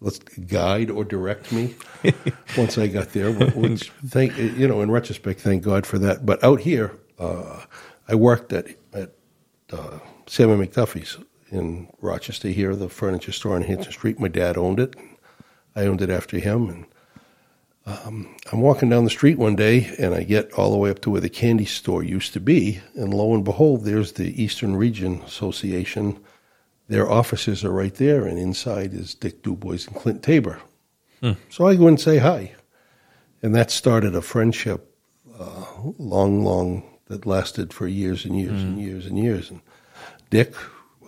let's guide or direct me [LAUGHS] once I got there. Which thank you know in retrospect, thank God for that. But out here, uh, I worked at at uh, Sammy McDuffie's in Rochester here, the furniture store on Hampton Street. My dad owned it. I owned it after him, and um, I'm walking down the street one day, and I get all the way up to where the candy store used to be, and lo and behold, there's the Eastern Region Association. Their offices are right there, and inside is Dick Dubois and Clint Tabor. So I go and say hi, and that started a friendship, uh, long, long that lasted for years and years and years and years. And Dick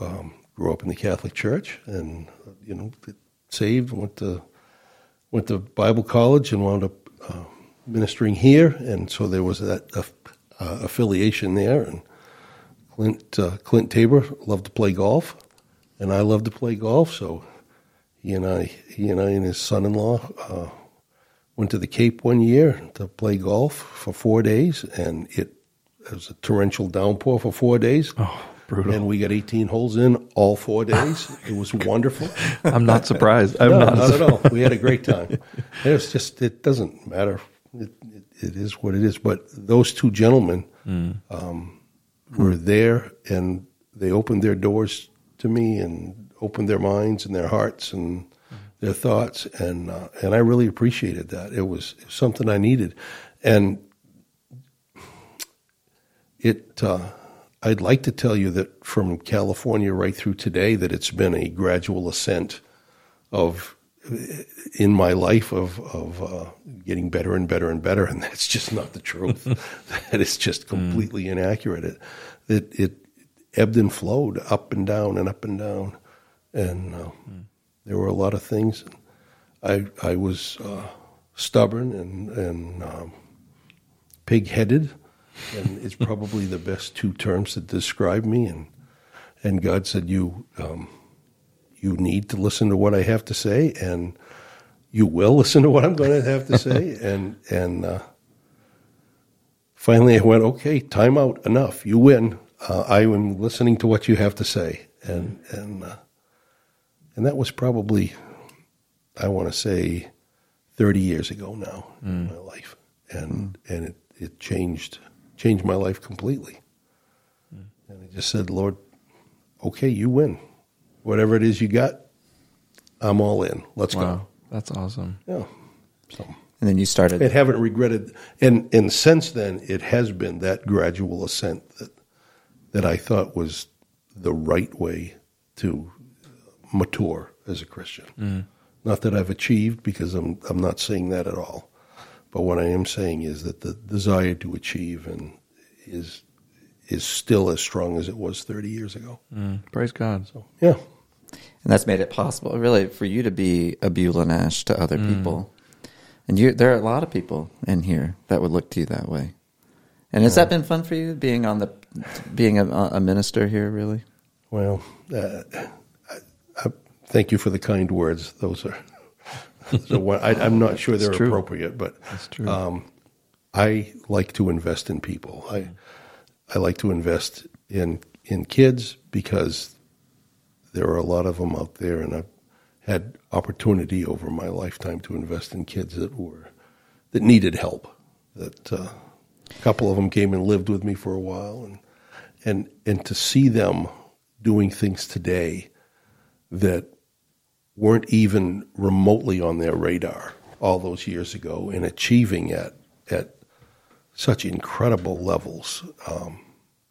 um, grew up in the Catholic Church, and uh, you know, saved, went to went to Bible college, and wound up uh, ministering here. And so there was that uh, uh, affiliation there. And Clint uh, Clint Tabor loved to play golf, and I loved to play golf. So he and I, he and I, and his son-in-law uh, went to the Cape one year to play golf for four days, and it, it was a torrential downpour for four days. Oh, brutal. And we got 18 holes in all four days. it was wonderful. [LAUGHS] I'm not surprised. I'm no, not. not at all. We had a great time. It's just, it doesn't matter. It, it, it is what it is. But those two gentlemen um, were there and they opened their doors to me and opened their minds and their hearts and their thoughts. And, uh, and I really appreciated that. It was, it was something I needed. And it, uh, I'd like to tell you that from California right through today, that it's been a gradual ascent of in my life of of uh, getting better and better and better, and that's just not the truth. [LAUGHS] that is just completely inaccurate. It, it it ebbed and flowed up and down and up and down, and uh, there were a lot of things. I I was uh, stubborn and and um, pig headed, and it's probably the best two terms that describe me. And and God said, "You um, you need to listen to what I have to say, and you will [LAUGHS] listen to what I'm going to have to say." [LAUGHS] and and uh, finally, I went, "Okay, time out. Enough. You win. Uh, I am listening to what you have to say." And and uh, and that was probably, I want to say, thirty years ago now in my life, and and it it changed changed my life completely. And I just said, Lord, okay, you win. Whatever it is you got, I'm all in. Let's Wow, that's awesome. Yeah. So And then you started. I haven't regretted, and and since then it has been that gradual ascent that that I thought was the right way to mature as a Christian. Mm. Not that I've achieved, because I'm I'm not saying that at all. But what I am saying is that the desire to achieve and is is still as strong as it was 30 years ago. Mm, praise God. So, yeah. And that's made it possible, really, for you to be a Beulah Nash to other people. And you, there are a lot of people in here that would look to you that way. And has that been fun for you, being on the, being a, a minister here, really? Well, uh, I, I thank you for the kind words. Those are, one, I, I'm not sure they're appropriate, but um, I like to invest in people. I I like to invest in in kids because there are a lot of them out there, and I've had opportunity over my lifetime to invest in kids that were that needed help. That uh, a couple of them came and lived with me for a while, and and and to see them doing things today that weren't even remotely on their radar all those years ago and achieving at at such incredible levels. Um,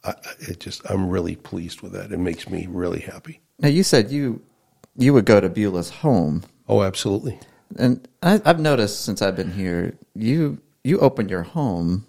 I, I- it just I'm really pleased with that. It makes me really happy. Now, you said you, you would go to Beulah's home. Oh, absolutely. And I, I've noticed since I've been here, you you open your home.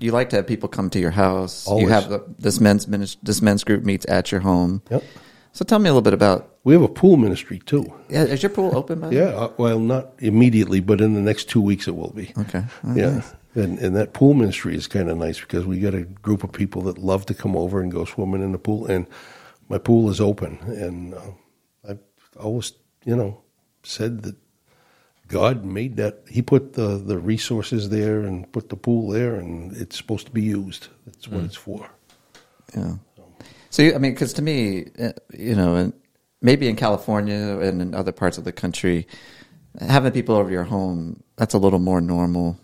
You like to have people come to your house. Always. You have the, this men's this men's group meets at your home. Yep. So tell me a little bit about. We have a pool ministry too. Yeah, is your pool open by? Yeah, uh, well, not immediately, but in the next two weeks it will be. Okay. Oh, yeah, nice. and and that pool ministry is kind of nice because we got a group of people that love to come over and go swimming in the pool, and my pool is open, and uh, I've always, you know, said that God made that. He put the the resources there and put the pool there, and it's supposed to be used. That's what it's for. Yeah. So you, I mean, because to me, uh, you know, and maybe in California and in other parts of the country, having people over your home that's a little more normal.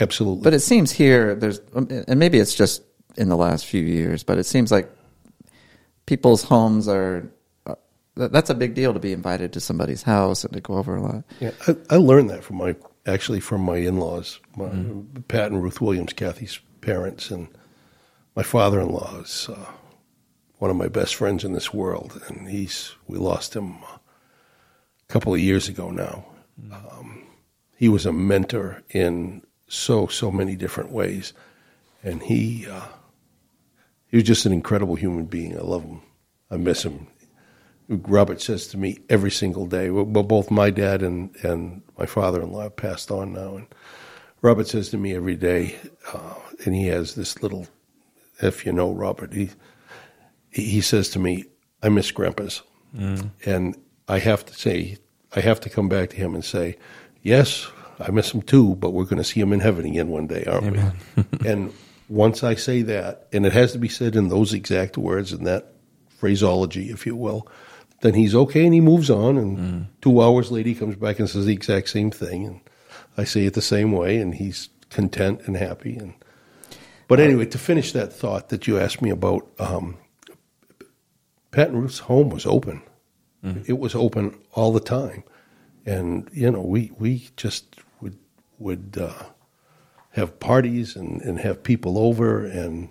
Absolutely. But it seems here there's, um, and maybe it's just in the last few years, but it seems like people's homes are. uh, That's a big deal to be invited to somebody's house and to go over a lot. Yeah, I, I learned that from my actually from my in-laws, my, Pat and Ruth Williams, Kathy's parents, and my father-in-law's uh, one of my best friends in this world, and he's we lost him a couple of years ago now. Um, he was a mentor in so so many different ways, and he uh, he was just an incredible human being. I love him. I miss him. Robert says to me every single day. Well, both my dad and and my father-in-law passed on now, and Robert says to me every day, uh, and he has this little. If you know Robert, he he says to me, "I miss Grandpa's," mm. and I have to say, I have to come back to him and say, "Yes, I miss him too, but we're going to see him in heaven again one day, aren't we?" [LAUGHS] and once I say that, and it has to be said in those exact words and that phraseology, if you will, then he's okay and he moves on. And mm. two hours later, he comes back and says the exact same thing, and I say it the same way, and he's content and happy. And but uh, anyway, to finish that thought that you asked me about, um, Pat and Ruth's home was open. It was open all the time, and you know we we just would would uh, have parties and, and have people over, and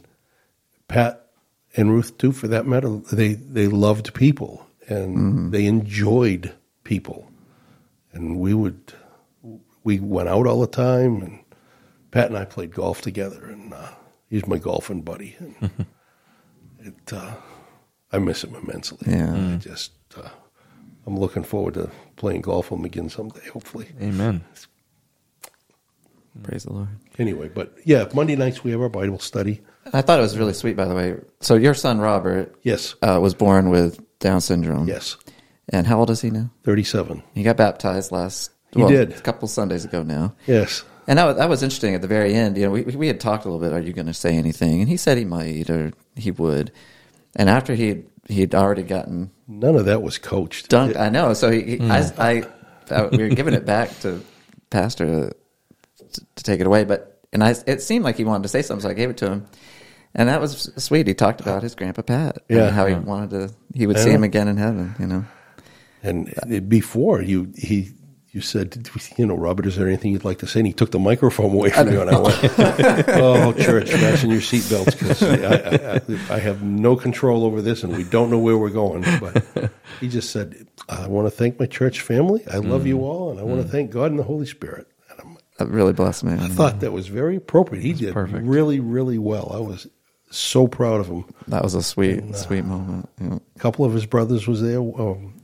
Pat and Ruth too, for that matter. They they loved people and they enjoyed people, and we would we went out all the time, and Pat and I played golf together, and uh, he's my golfing buddy, and [LAUGHS] it uh, I miss him immensely. Yeah. I just uh, I'm looking forward to playing golf with him again someday, hopefully. Amen. Praise the Lord. Anyway, but yeah, Monday nights we have our Bible study. I thought it was really sweet, by the way. So your son Robert Yes, uh, was born with Down syndrome. yes, And how old is he now? thirty-seven. He got baptized last. He well, did. a couple Sundays ago now. Yes, And that was, that was interesting at the very end. You know, we we had talked a little bit. Are you going to say anything? And he said he might or he would. And after he he'd already gotten none of that was coached. dunked, I know. So he, he I, hmm. I, I we were giving it back to Pastor to, to take it away, but and I it seemed like he wanted to say something, so I gave it to him. And that was sweet. He talked about his grandpa Pat, and Yeah. how he wanted to, he would I see him again in heaven. You know, And before you, he, you said, you know, Robert, is there anything you'd like to say? And he took the microphone away from you, and I went, [LAUGHS] "Oh, church, fasten your seatbelts because I, I, I have no control over this, and we don't know where we're going." But he just said, "I want to thank my church family. I love you mm. all, and I want to mm. thank God and the Holy Spirit." And I'm, that really blessed me. I thought that was very appropriate. He did perfect. really, really well. I was, so proud of him. That was a sweet, uh, sweet moment. Yeah. A couple of his brothers was there. Um,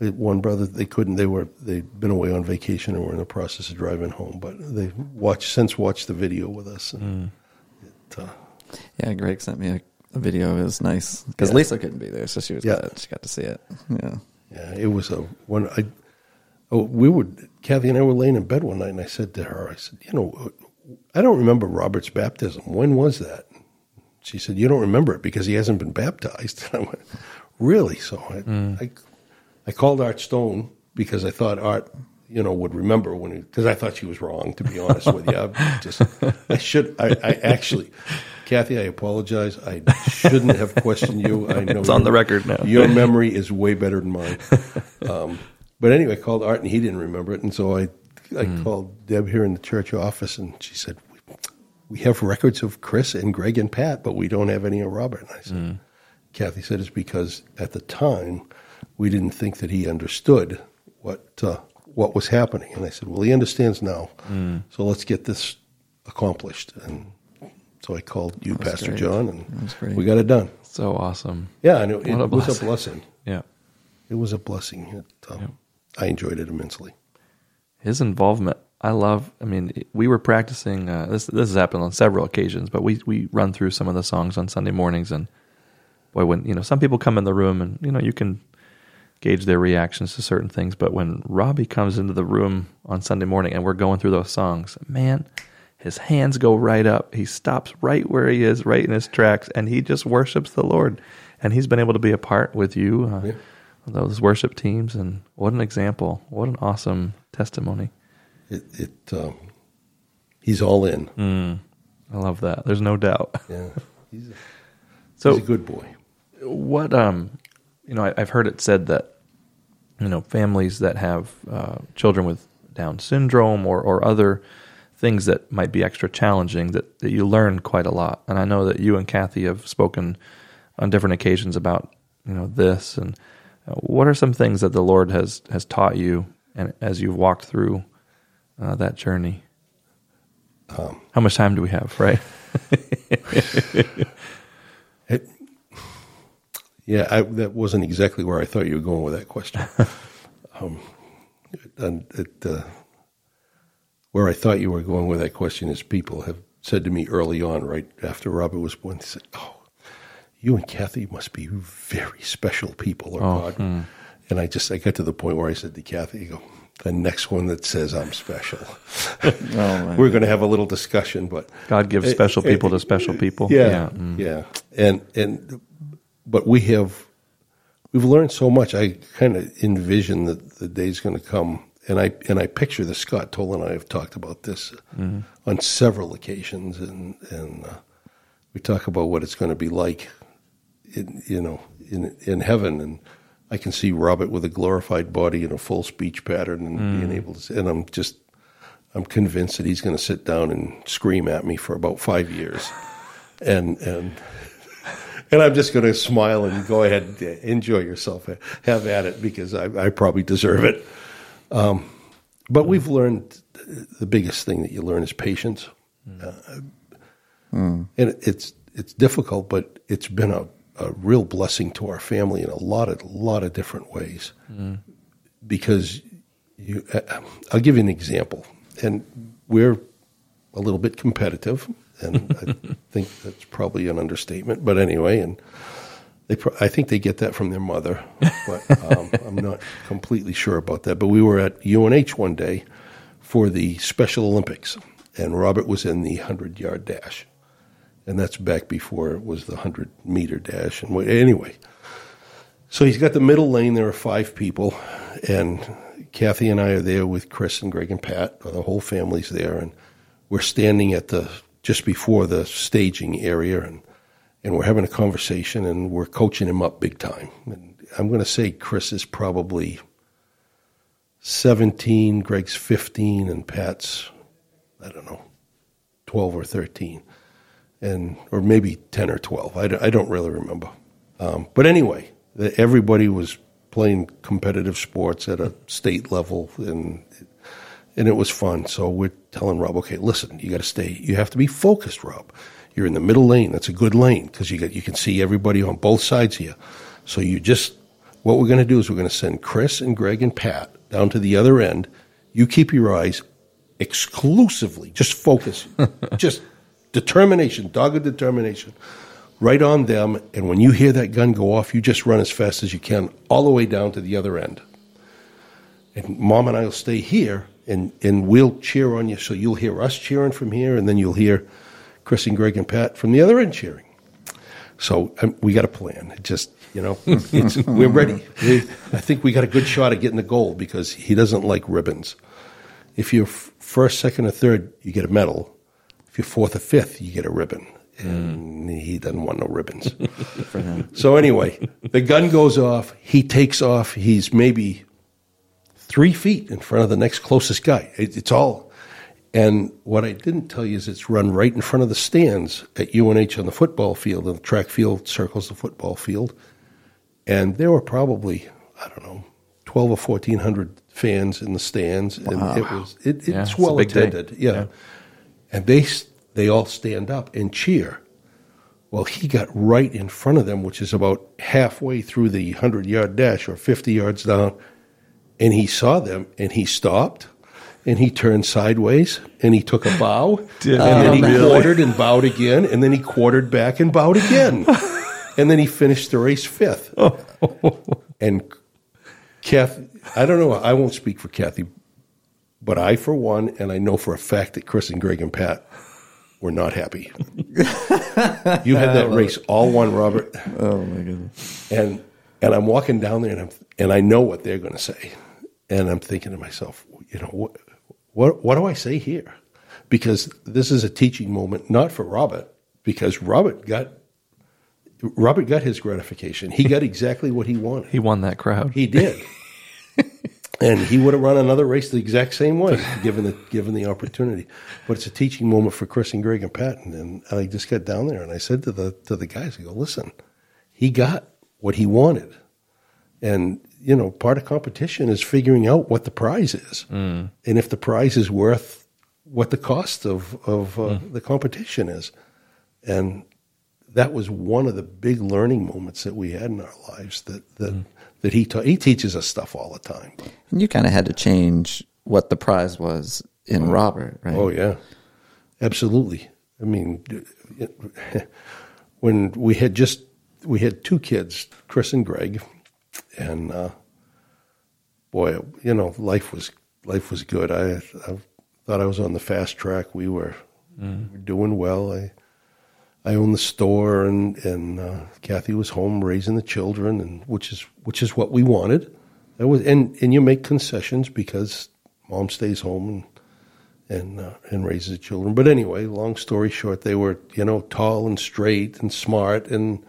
one brother they couldn't. They were they'd been away on vacation and were in the process of driving home. But they watched since watched the video with us. And mm. it, uh, Yeah, Greg sent me a, a video. It was nice because Yeah. Lisa couldn't be there, so she was Yeah. glad she got to see it. Yeah, Yeah, it was a when I. Oh, we would Kathy and I were laying in bed one night, and I said to her, "I said, you know, uh, I don't remember Robert's baptism. When was that?" She said, "You don't remember it because he hasn't been baptized." [LAUGHS] And I went, "Really?" So I, mm. I, I called Art Stone because I thought Art, you know, would remember when because I thought she was wrong. To be honest with you, I just I should I, I actually. Kathy, I apologize. I shouldn't have questioned you. I know It's on the record now. Your memory is way better than mine. Um, but anyway, I called Art and he didn't remember it, and so I I called Deb here in the church office, and she said, "We have records of Chris and Greg and Pat, but we don't have any of Robert." And I said, "Kathy said it's because at the time we didn't think that he understood what uh, what was happening." And I said, "Well, he understands now, so let's get this accomplished." And so I called you, Pastor great. John, and we got it done. So awesome. Yeah, and it, it a was a blessing. Yeah. It was a blessing. It, uh, Yeah. I enjoyed it immensely. his involvement i love i mean we were practicing uh, this this has happened on several occasions but we we run through some of the songs on sunday mornings and boy when you know some people come in the room and you know you can gauge their reactions to certain things but when robbie comes into the room on sunday morning and we're going through those songs man his hands go right up he stops right where he is right in his tracks and he just worships the lord and he's been able to be a part with you uh, Yeah. those worship teams and what an example what an awesome testimony It, it um, he's all in. I love that. There's no doubt. [LAUGHS] Yeah, he's a, So, he's a good boy. what um, you know, I, I've heard it said that you know families that have uh, children with Down syndrome or or other things that might be extra challenging that that you learn quite a lot. And I know that you and Kathy have spoken on different occasions about you know this and uh, what are some things that the Lord has has taught you and as you've walked through uh, that journey. How much time do we have? Right. [LAUGHS] Yeah, I, that wasn't exactly where I thought you were going with that question. [LAUGHS] um, and it, uh, where I thought you were going with that question is people have said to me early on, right after Robert was born, they said, "Oh, you and Kathy must be very special people, or God." And I just I got to the point where I said to Kathy, "I "Go the next one that says I'm special." [LAUGHS] Oh, We're going to have a little discussion, but God gives special people to special people. yeah, Mm. yeah, and and but we have we've learned so much. I kind of envision that the day's going to come, and I and I picture this. Scott Toll and I have talked about this on several occasions, and and uh, we talk about what it's going to be like, in, you know, in in heaven, and I can see Robert with a glorified body and a full speech pattern, and being able to, say, and I'm just. I'm convinced that he's going to sit down and scream at me for about five years, and and and I'm just going to smile and go ahead, and enjoy yourself, have at it because I, I probably deserve it. Um, but we've learned the biggest thing that you learn is patience, uh, and it's it's difficult, but it's been a, a real blessing to our family in a lot of lot of different ways. Because you, uh, I'll give you an example, and we're a little bit competitive, and I [LAUGHS] think that's probably an understatement. But anyway, and they, pro- I think they get that from their mother, but um, [LAUGHS] I'm not completely sure about that. But we were at UNH one day for the Special Olympics, and Robert was in the hundred yard dash, and that's back before it was the hundred meter dash. And anyway, so he's got the middle lane. There are five people, and Kathy and I are there with Chris and Greg and Pat. The whole family's there, and we're standing at the just before the staging area, and and we're having a conversation, and we're coaching him up big time. And I'm going to say Chris is probably 17, Greg's 15, and Pat's I don't know 12 or 13, and or maybe 10 or 12. I don't, I don't really remember. Um, but anyway, the, everybody was playing competitive sports at a state level, and and it was fun. So we're telling Rob, okay, listen, you got to stay. You have to be focused, Rob. You're in the middle lane. That's a good lane because you got you can see everybody on both sides here. So you just what we're going to do is we're going to send Chris and Greg and Pat down to the other end. You keep your eyes exclusively, just focus, [LAUGHS] just determination, dogged determination, right on them. And when you hear that gun go off, you just run as fast as you can all the way down to the other end. And mom and I will stay here and, and we'll cheer on you. So you'll hear us cheering from here, and then you'll hear Chris and Greg and Pat from the other end cheering. So um, we got a plan. It just, you know, [LAUGHS] it's, we're ready. We, I think we got a good shot at getting the gold because he doesn't like ribbons. If you're f- first, second, or third, you get a medal. If you're fourth or fifth, you get a ribbon. And he doesn't want no ribbons. [LAUGHS] so anyway, the gun goes off. He takes off. He's maybe three feet in front of the next closest guy. It, it's all. And what I didn't tell you is it's run right in front of the stands at UNH on the football field, and the track field circles the football field. And there were probably, I don't know, 12 or 1,400 fans in the stands. And it was, it, Yeah, it's it's a well day. attended. Yeah. Yeah. And they, they all stand up and cheer. Well, he got right in front of them, which is about halfway through the 100 yard dash or 50 yards down. And he saw them and he stopped and he turned sideways and he took a bow. [LAUGHS] Did and then he really? quartered and bowed again. And then he quartered back and bowed again. [LAUGHS] and then he finished the race fifth. [LAUGHS] and Kathy, I don't know, I won't speak for Kathy, but I, for one, and I know for a fact that Chris and Greg and Pat were not happy. you had that oh. race all won, Robert. Oh my goodness. And and I'm walking down there and I'm and I know what they're going to say, and I'm thinking to myself, you know, what what what do I say here? Because this is a teaching moment, not for Robert, because Robert got Robert got his gratification. He got exactly what he wanted. He won that crowd. He did. [LAUGHS] and he would have run another race the exact same way, given the given the opportunity. But it's a teaching moment for Chris and Greg and Patton. And, I just got down there and I said to the to the guys, I go, listen, he got what he wanted. And, you know, part of competition is figuring out what the prize is. Mm. And if the prize is worth what the cost of, of uh, mm. the competition is. And that was one of the big learning moments that we had in our lives that that, mm. that he taught. He teaches us stuff all the time. And you kind of had to change what the prize was in Robert, right? Oh yeah, absolutely. I mean, it- [LAUGHS] when we had just we had two kids, Chris and Greg, and uh, boy, you know, life was life was good. I, I thought I was on the fast track. We were, we were doing well. I I owned the store, and and uh, Kathy was home raising the children, and which is which is what we wanted. That was, and and you make concessions because mom stays home and and uh, and raises the children. But anyway, long story short, they were you know tall and straight and smart and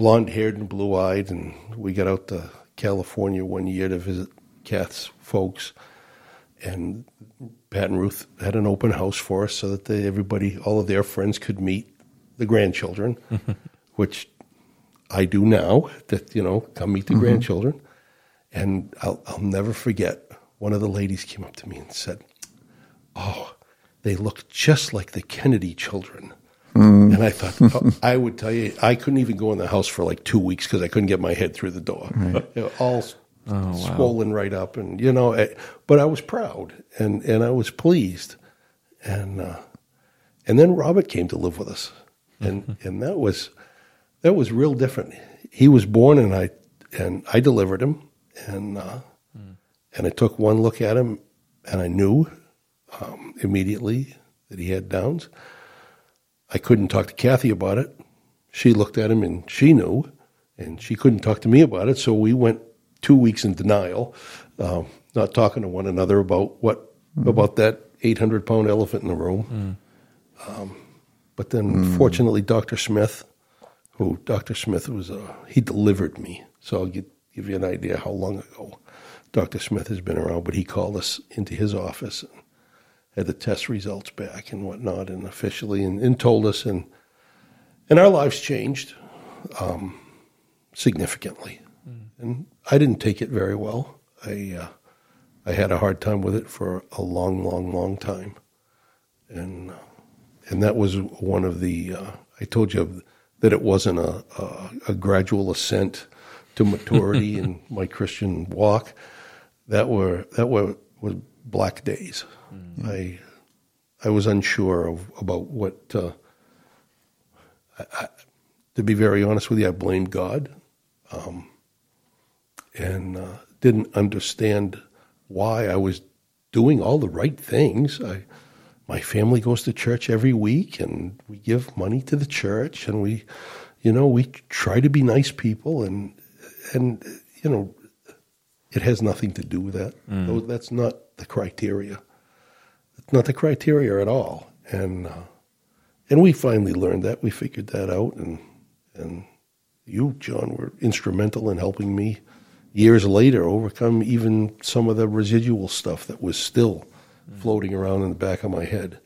blonde haired and blue eyed. And we got out to California one year to visit Kath's folks, and Pat and Ruth had an open house for us so that they, everybody, all of their friends, could meet the grandchildren, [LAUGHS] which I do now. That you know, come meet the mm-hmm. grandchildren. And I'll, I'll never forget. One of the ladies came up to me and said, "Oh, they look just like the Kennedy children." And I thought, oh, [LAUGHS] I would tell you, I couldn't even go in the house for like two weeks because I couldn't get my head through the door. You know, all s- swollen right up, and you know, I, but I was proud and and I was pleased, and uh, and then Robert came to live with us, and [LAUGHS] and that was that was real different. He was born, and I and I delivered him, and uh, and I took one look at him, and I knew um, immediately that he had Downs. I couldn't talk to Kathy about it. She looked at him, and she knew, and she couldn't talk to me about it. So we went two weeks in denial, um, not talking to one another about what about that eight hundred pound elephant in the room. Um, but then, fortunately, Doctor Smith, who Doctor Smith was, uh, he delivered me. So I'll give, give you an idea how long ago Doctor Smith has been around. But he called us into his office and had the test results back and whatnot, and officially, and, and told us, and and our lives changed um, significantly. And I didn't take it very well. I uh, I had a hard time with it for a long, long, long time, and uh, and that was one of the. Uh, I told you that it wasn't a, a, a gradual ascent to maturity [LAUGHS] in my Christian walk. That were that were was black days. Mm-hmm. I I was unsure of about what. Uh, I, I, to be very honest with you, I blamed God, um, and uh, didn't understand why I was doing all the right things. I, my family goes to church every week, and we give money to the church, and we, you know, we try to be nice people, and and you know, it has nothing to do with that. Mm. That's not the criteria. It's not the criteria at all, and uh, and we finally learned that. We figured that out, and and you, John, were instrumental in helping me years later overcome even some of the residual stuff that was still mm. floating around in the back of my head.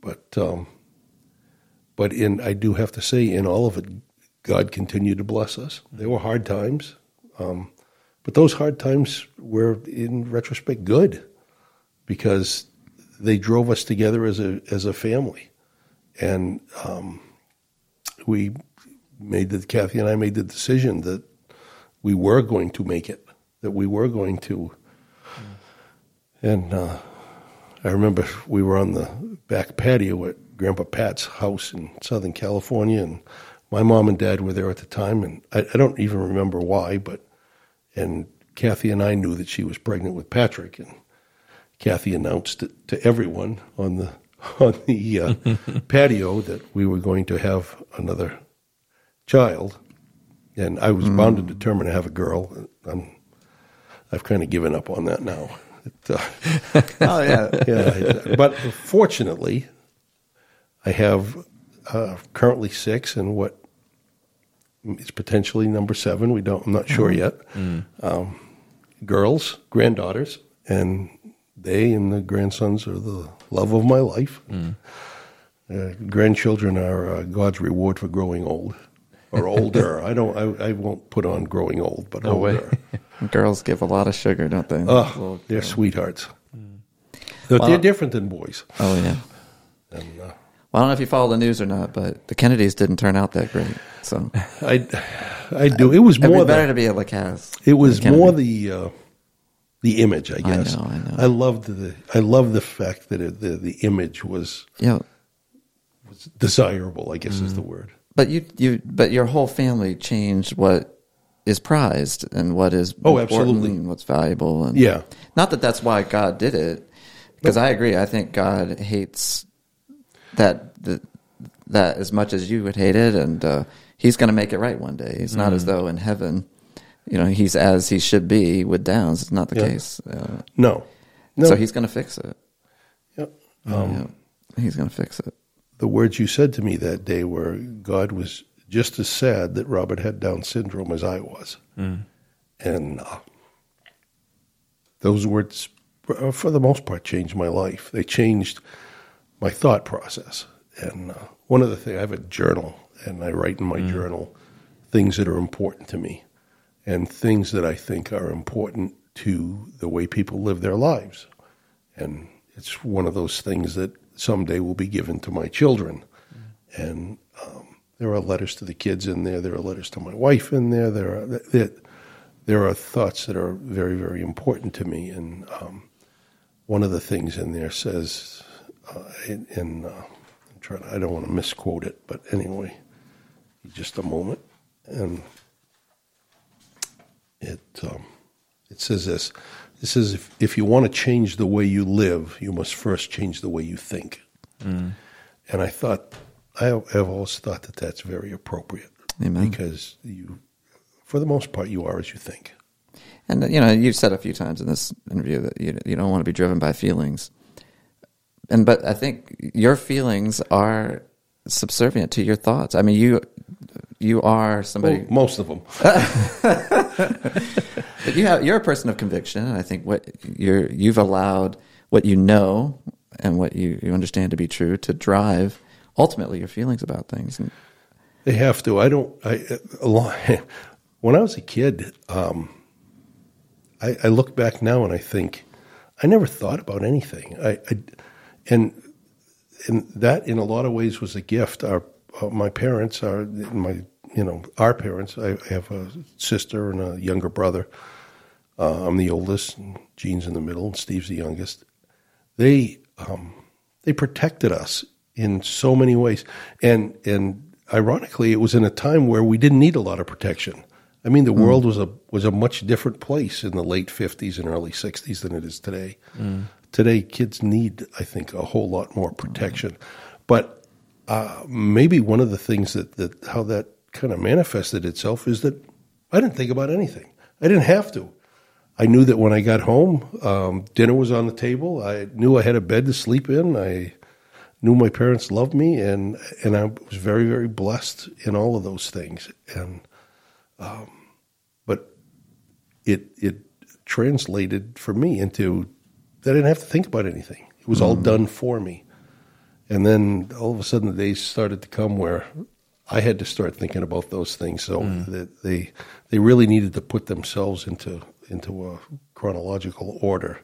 But um, but in I do have to say, in all of it, God continued to bless us. There were hard times, um, but those hard times were, in retrospect, good because they drove us together as a as a family, and um, we made the Kathy and I made the decision that we were going to make it, that we were going to. And uh, I remember we were on the back patio at Grandpa Pat's house in Southern California, and my mom and dad were there at the time, and I, I don't even remember why, but and Kathy and I knew that she was pregnant with Patrick, and Kathy announced it to everyone on the on the uh, [LAUGHS] patio that we were going to have another child, and I was mm. bound and determined to have a girl. I'm, I've kind of given up on that now. It, uh, [LAUGHS] oh yeah, [LAUGHS] yeah. But fortunately, I have uh, currently six, and what is potentially number seven. We don't. I'm not sure mm. yet. Mm. Um, girls, granddaughters, and they and the grandsons are the love of my life. Mm. Uh, grandchildren are uh, God's reward for growing old or older. [LAUGHS] I don't. I, I, won't put on growing old, but no older. [LAUGHS] Girls give a lot of sugar, don't they? Oh, they're sweethearts. Mm. They're, well, they're, different than boys. Oh yeah. And, uh, well, I don't know if you follow the news or not, but the Kennedys didn't turn out that great. So I, I do. It was more be better the, to be a Lacasse. It was more the uh, the image, I guess. I know. I know. I loved the I love the fact that it, the the image was yeah was desirable. I guess mm. is the word. But you, you, but your whole family changed what is prized and what is oh, absolutely, and what's valuable. And yeah, not that that's why God did it, because I agree. I think God hates that the, that as much as you would hate it, and uh, He's going to make it right one day. It's not mm. as though in heaven, you know, He's as He should be with Downs. It's not the yeah. case. Uh, no. no, so He's going to fix it. Yep. Um, yeah. He's going to fix it the words you said to me that day were God was just as sad that Robert had Down syndrome as I was. Mm. And uh, those words, uh, for the most part, changed my life. They changed my thought process. And uh, one of the things, I have a journal, and I write in my mm. journal things that are important to me and things that I think are important to the way people live their lives. And it's one of those things that someday will be given to my children. Mm. And um, there are letters to the kids in there. There are letters to my wife in there. There are there, there are thoughts that are very very important to me. And um, one of the things in there says, uh, uh, I'm trying, I don't want to misquote it, but anyway, just a moment, and it um, it says this. It says if, if you want to change the way you live, you must first change the way you think. Mm. And I thought, I have always thought that that's very appropriate. Amen. Because you, for the most part, you are as you think. And you know, you've said a few times in this interview that you you don't want to be driven by feelings. And but I think your feelings are subservient to your thoughts. I mean, you you are somebody. Well, most of them. [LAUGHS] but you have, you're a person of conviction, and I think what you're you've allowed what you know and what you, you understand to be true to drive ultimately your feelings about things. And, they have to. I don't. I [LAUGHS] when I was a kid, um, I, I, look back now and I think I never thought about anything. I, I and and that in a lot of ways was a gift. Our uh, my parents are my you know our parents. I, I have a sister and a younger brother. Uh, I'm the oldest. And Gene's in the middle, and Steve's the youngest. They um, they protected us in so many ways, and and ironically, it was in a time where we didn't need a lot of protection. I mean, the mm. world was a was a much different place in the late '50s and early '60s than it is today. Mm. Today, kids need, I think, a whole lot more protection. But uh, maybe one of the things that, that how that kind of manifested itself is that I didn't think about anything. I didn't have to. I knew that when I got home, um, dinner was on the table. I knew I had a bed to sleep in. I knew my parents loved me, and and I was very very blessed in all of those things. And um, but it it translated for me into that I didn't have to think about anything. It was mm all done for me. And then all of a sudden, the days started to come where I had to start thinking about those things. So mm. that they they really needed to put themselves into into a chronological order,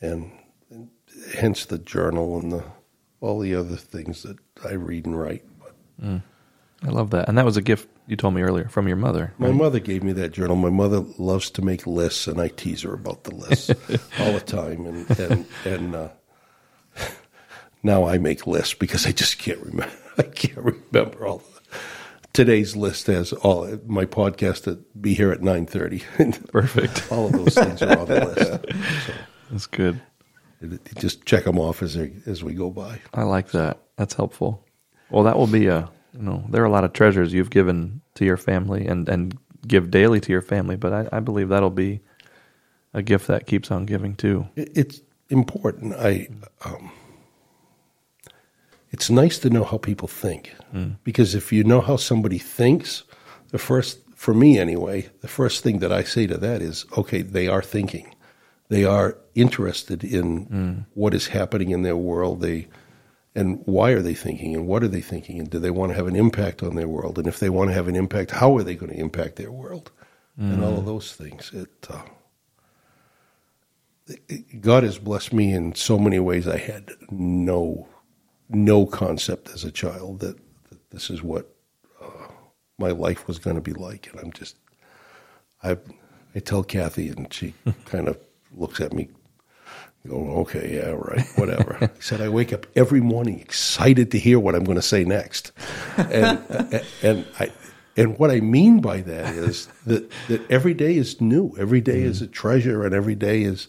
and, and hence the journal and the all the other things that I read and write. Mm. I love that, and that was a gift you told me earlier from your mother. My right? mother gave me that journal. My mother loves to make lists, and I tease her about the lists [LAUGHS] all the time. And and and uh, [LAUGHS] now I make lists because I just can't remember. [LAUGHS] I can't remember all. Today's list has all my podcast at be here at nine thirty. [LAUGHS] Perfect. all of those things are on the [LAUGHS] list. So That's good. just check them off as they, as we go by. I like that. That's helpful. Well, that will be a you know, there are a lot of treasures you've given to your family and, and give daily to your family, but I, I believe that'll be a gift that keeps on giving too. It's important. I, um, it's nice to know how people think mm. because if you know how somebody thinks, the first, for me anyway, the first thing that I say to that is, okay, they are thinking. They are interested in mm. what is happening in their world. They, and why are they thinking and what are they thinking and do they want to have an impact on their world and if they want to have an impact how are they going to impact their world mm. and all of those things it, uh, god has blessed me in so many ways i had no no concept as a child that, that this is what uh, my life was going to be like and i'm just i i tell kathy and she [LAUGHS] kind of looks at me go, okay, yeah, right, whatever. [LAUGHS] he said, I wake up every morning excited to hear what I'm going to say next. And, and, I, and what I mean by that is that, that every day is new. Every day mm. is a treasure and every day is,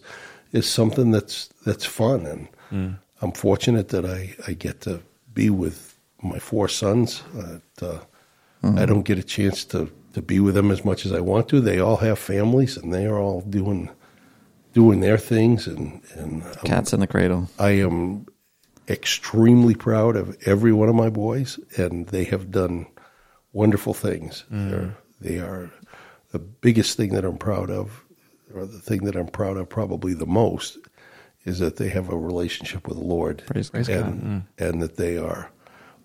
is something that's, that's fun. And mm. I'm fortunate that I, I get to be with my four sons. Uh, mm. I don't get a chance to, to be with them as much as I want to. They all have families and they are all doing – doing their things and, and cats in the cradle. I am extremely proud of every one of my boys, and they have done wonderful things. Mm. They're, they are the biggest thing that I'm proud of, or the thing that I'm proud of probably the most, is that they have a relationship with the Lord, Praise and, mm. and that they are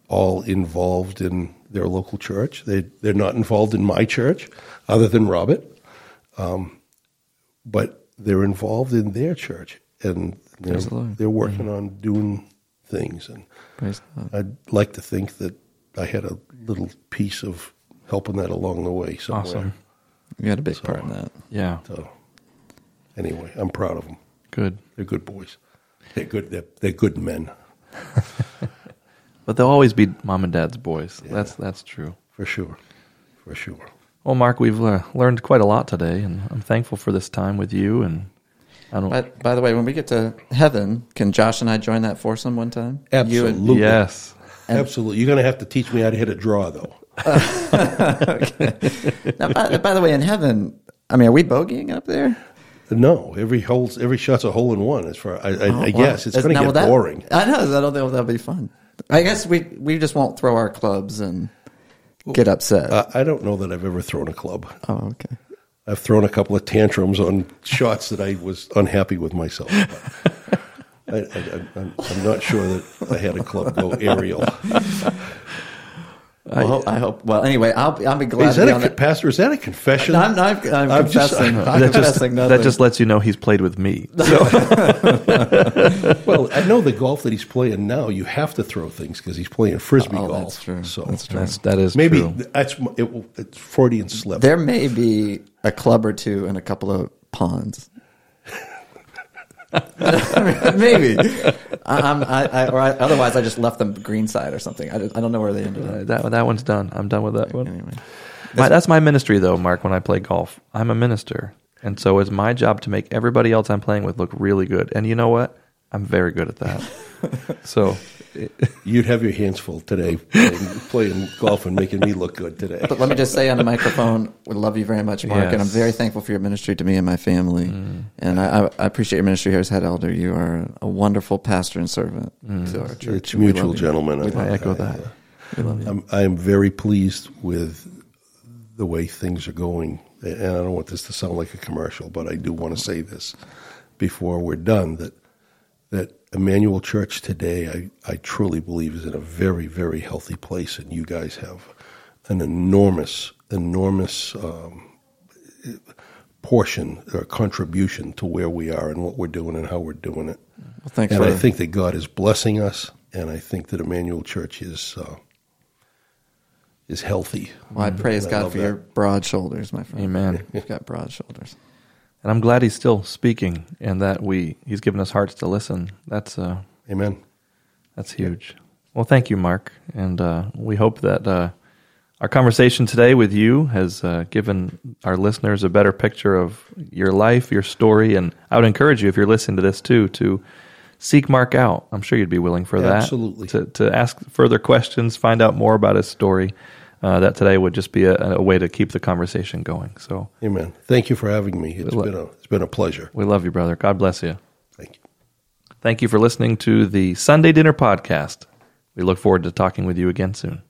all involved in their local church. They they're not involved in my church, other than Robert, um, but they're involved in their church and they're, they're working mm-hmm. on doing things. And I'd like to think that I had a little piece of helping that along the way somewhere. Awesome. You had a big so, part in that. Yeah. So anyway, I'm proud of them. Good. They're good boys. They're good. They're, they're good men. [LAUGHS] but they'll always be mom and dad's boys. Yeah. That's that's true for sure. For sure. Well, Marc, we've uh, learned quite a lot today, and I'm thankful for this time with you. And I don't. By, by, the way, when we get to heaven, can Josh and I join that foursome one time? Absolutely. yes. And, Absolutely. You're going to have to teach me how to hit a draw, though. [LAUGHS] okay. Now, by, by, the way, in heaven, I mean, are we bogeying up there? No, every hole's every shot's a hole in one. As far I, I, oh, I guess it's going to get that, boring. I know that'll that'll be fun. I guess we we just won't throw our clubs and get upset? Uh, I don't know that I've ever thrown a club. Oh, okay. I've thrown a couple of tantrums on shots that I was unhappy with myself. [LAUGHS] I, am not sure that I had a club go aerial. [LAUGHS] Well, I hope, I hope. Well, anyway, I'll be, I'll be glad Is to that be a, on co- that. Pastor? Is that a confession? I'm, I'm, [LAUGHS] I'm, I'm confessing. I'm I'm that just that just lets you know he's played with me. [LAUGHS] well, I know the golf that he's playing now. You have to throw things because he's playing frisbee Oh, golf. that's true. So That's true. That's that is maybe true. that's m- it, it's Freudian slip. There may be a club or two and a couple of ponds. [LAUGHS] Maybe. I'm, I, I, or I, otherwise, I just left them green side or something. I, don't- I don't know where they ended Uh, up. that that one's done. I'm done with that one. Anyway, My, that's my ministry, though, Marc. When I play golf, I'm a minister, and so it's my job to make everybody else I'm playing with look really good. And you know what? I'm very good at that. [LAUGHS] so, You'd have your hands full today playing, playing golf and making me look good today. but let me just say on the microphone, we love you very much, Marc, and I'm very thankful for your ministry to me and my family. Mm. And I, I I appreciate your ministry here as head elder. You are a wonderful pastor and servant mm. to our church. It's we mutual, love you. gentlemen. I echo that. We love you. I'm, I am very pleased with the way things are going. And I don't want this to sound like a commercial, but I do want to say this before we're done that that Emmanuel Church today, I, I truly believe, is in a very, very healthy place, and you guys have an enormous, enormous um, portion or contribution to where we are and what we're doing and how we're doing it. Well, thanks And for I think that God is blessing us, and I think that Emmanuel Church is uh, is healthy. Well, I praise And God love for that. your broad shoulders, my friend. Amen. You've got broad shoulders. And I'm glad he's still speaking, and that we he's given us hearts to listen. That's uh, Amen. That's huge. Well, thank you, Marc, and uh, we hope that uh, our conversation today with you has uh, given our listeners a better picture of your life, your story, and I would encourage you, if you're listening to this too, to seek Marc out. I'm sure you'd be willing for that. Absolutely. To to ask further questions, find out more about his story. Uh, that today would just be a, a way to keep the conversation going. So Amen. Thank you for having me. It's Well, been a it's been a pleasure. we love you, brother. God bless you. Thank you. Thank you for listening to the Sunday Dinner Podcast. We look forward to talking with you again soon.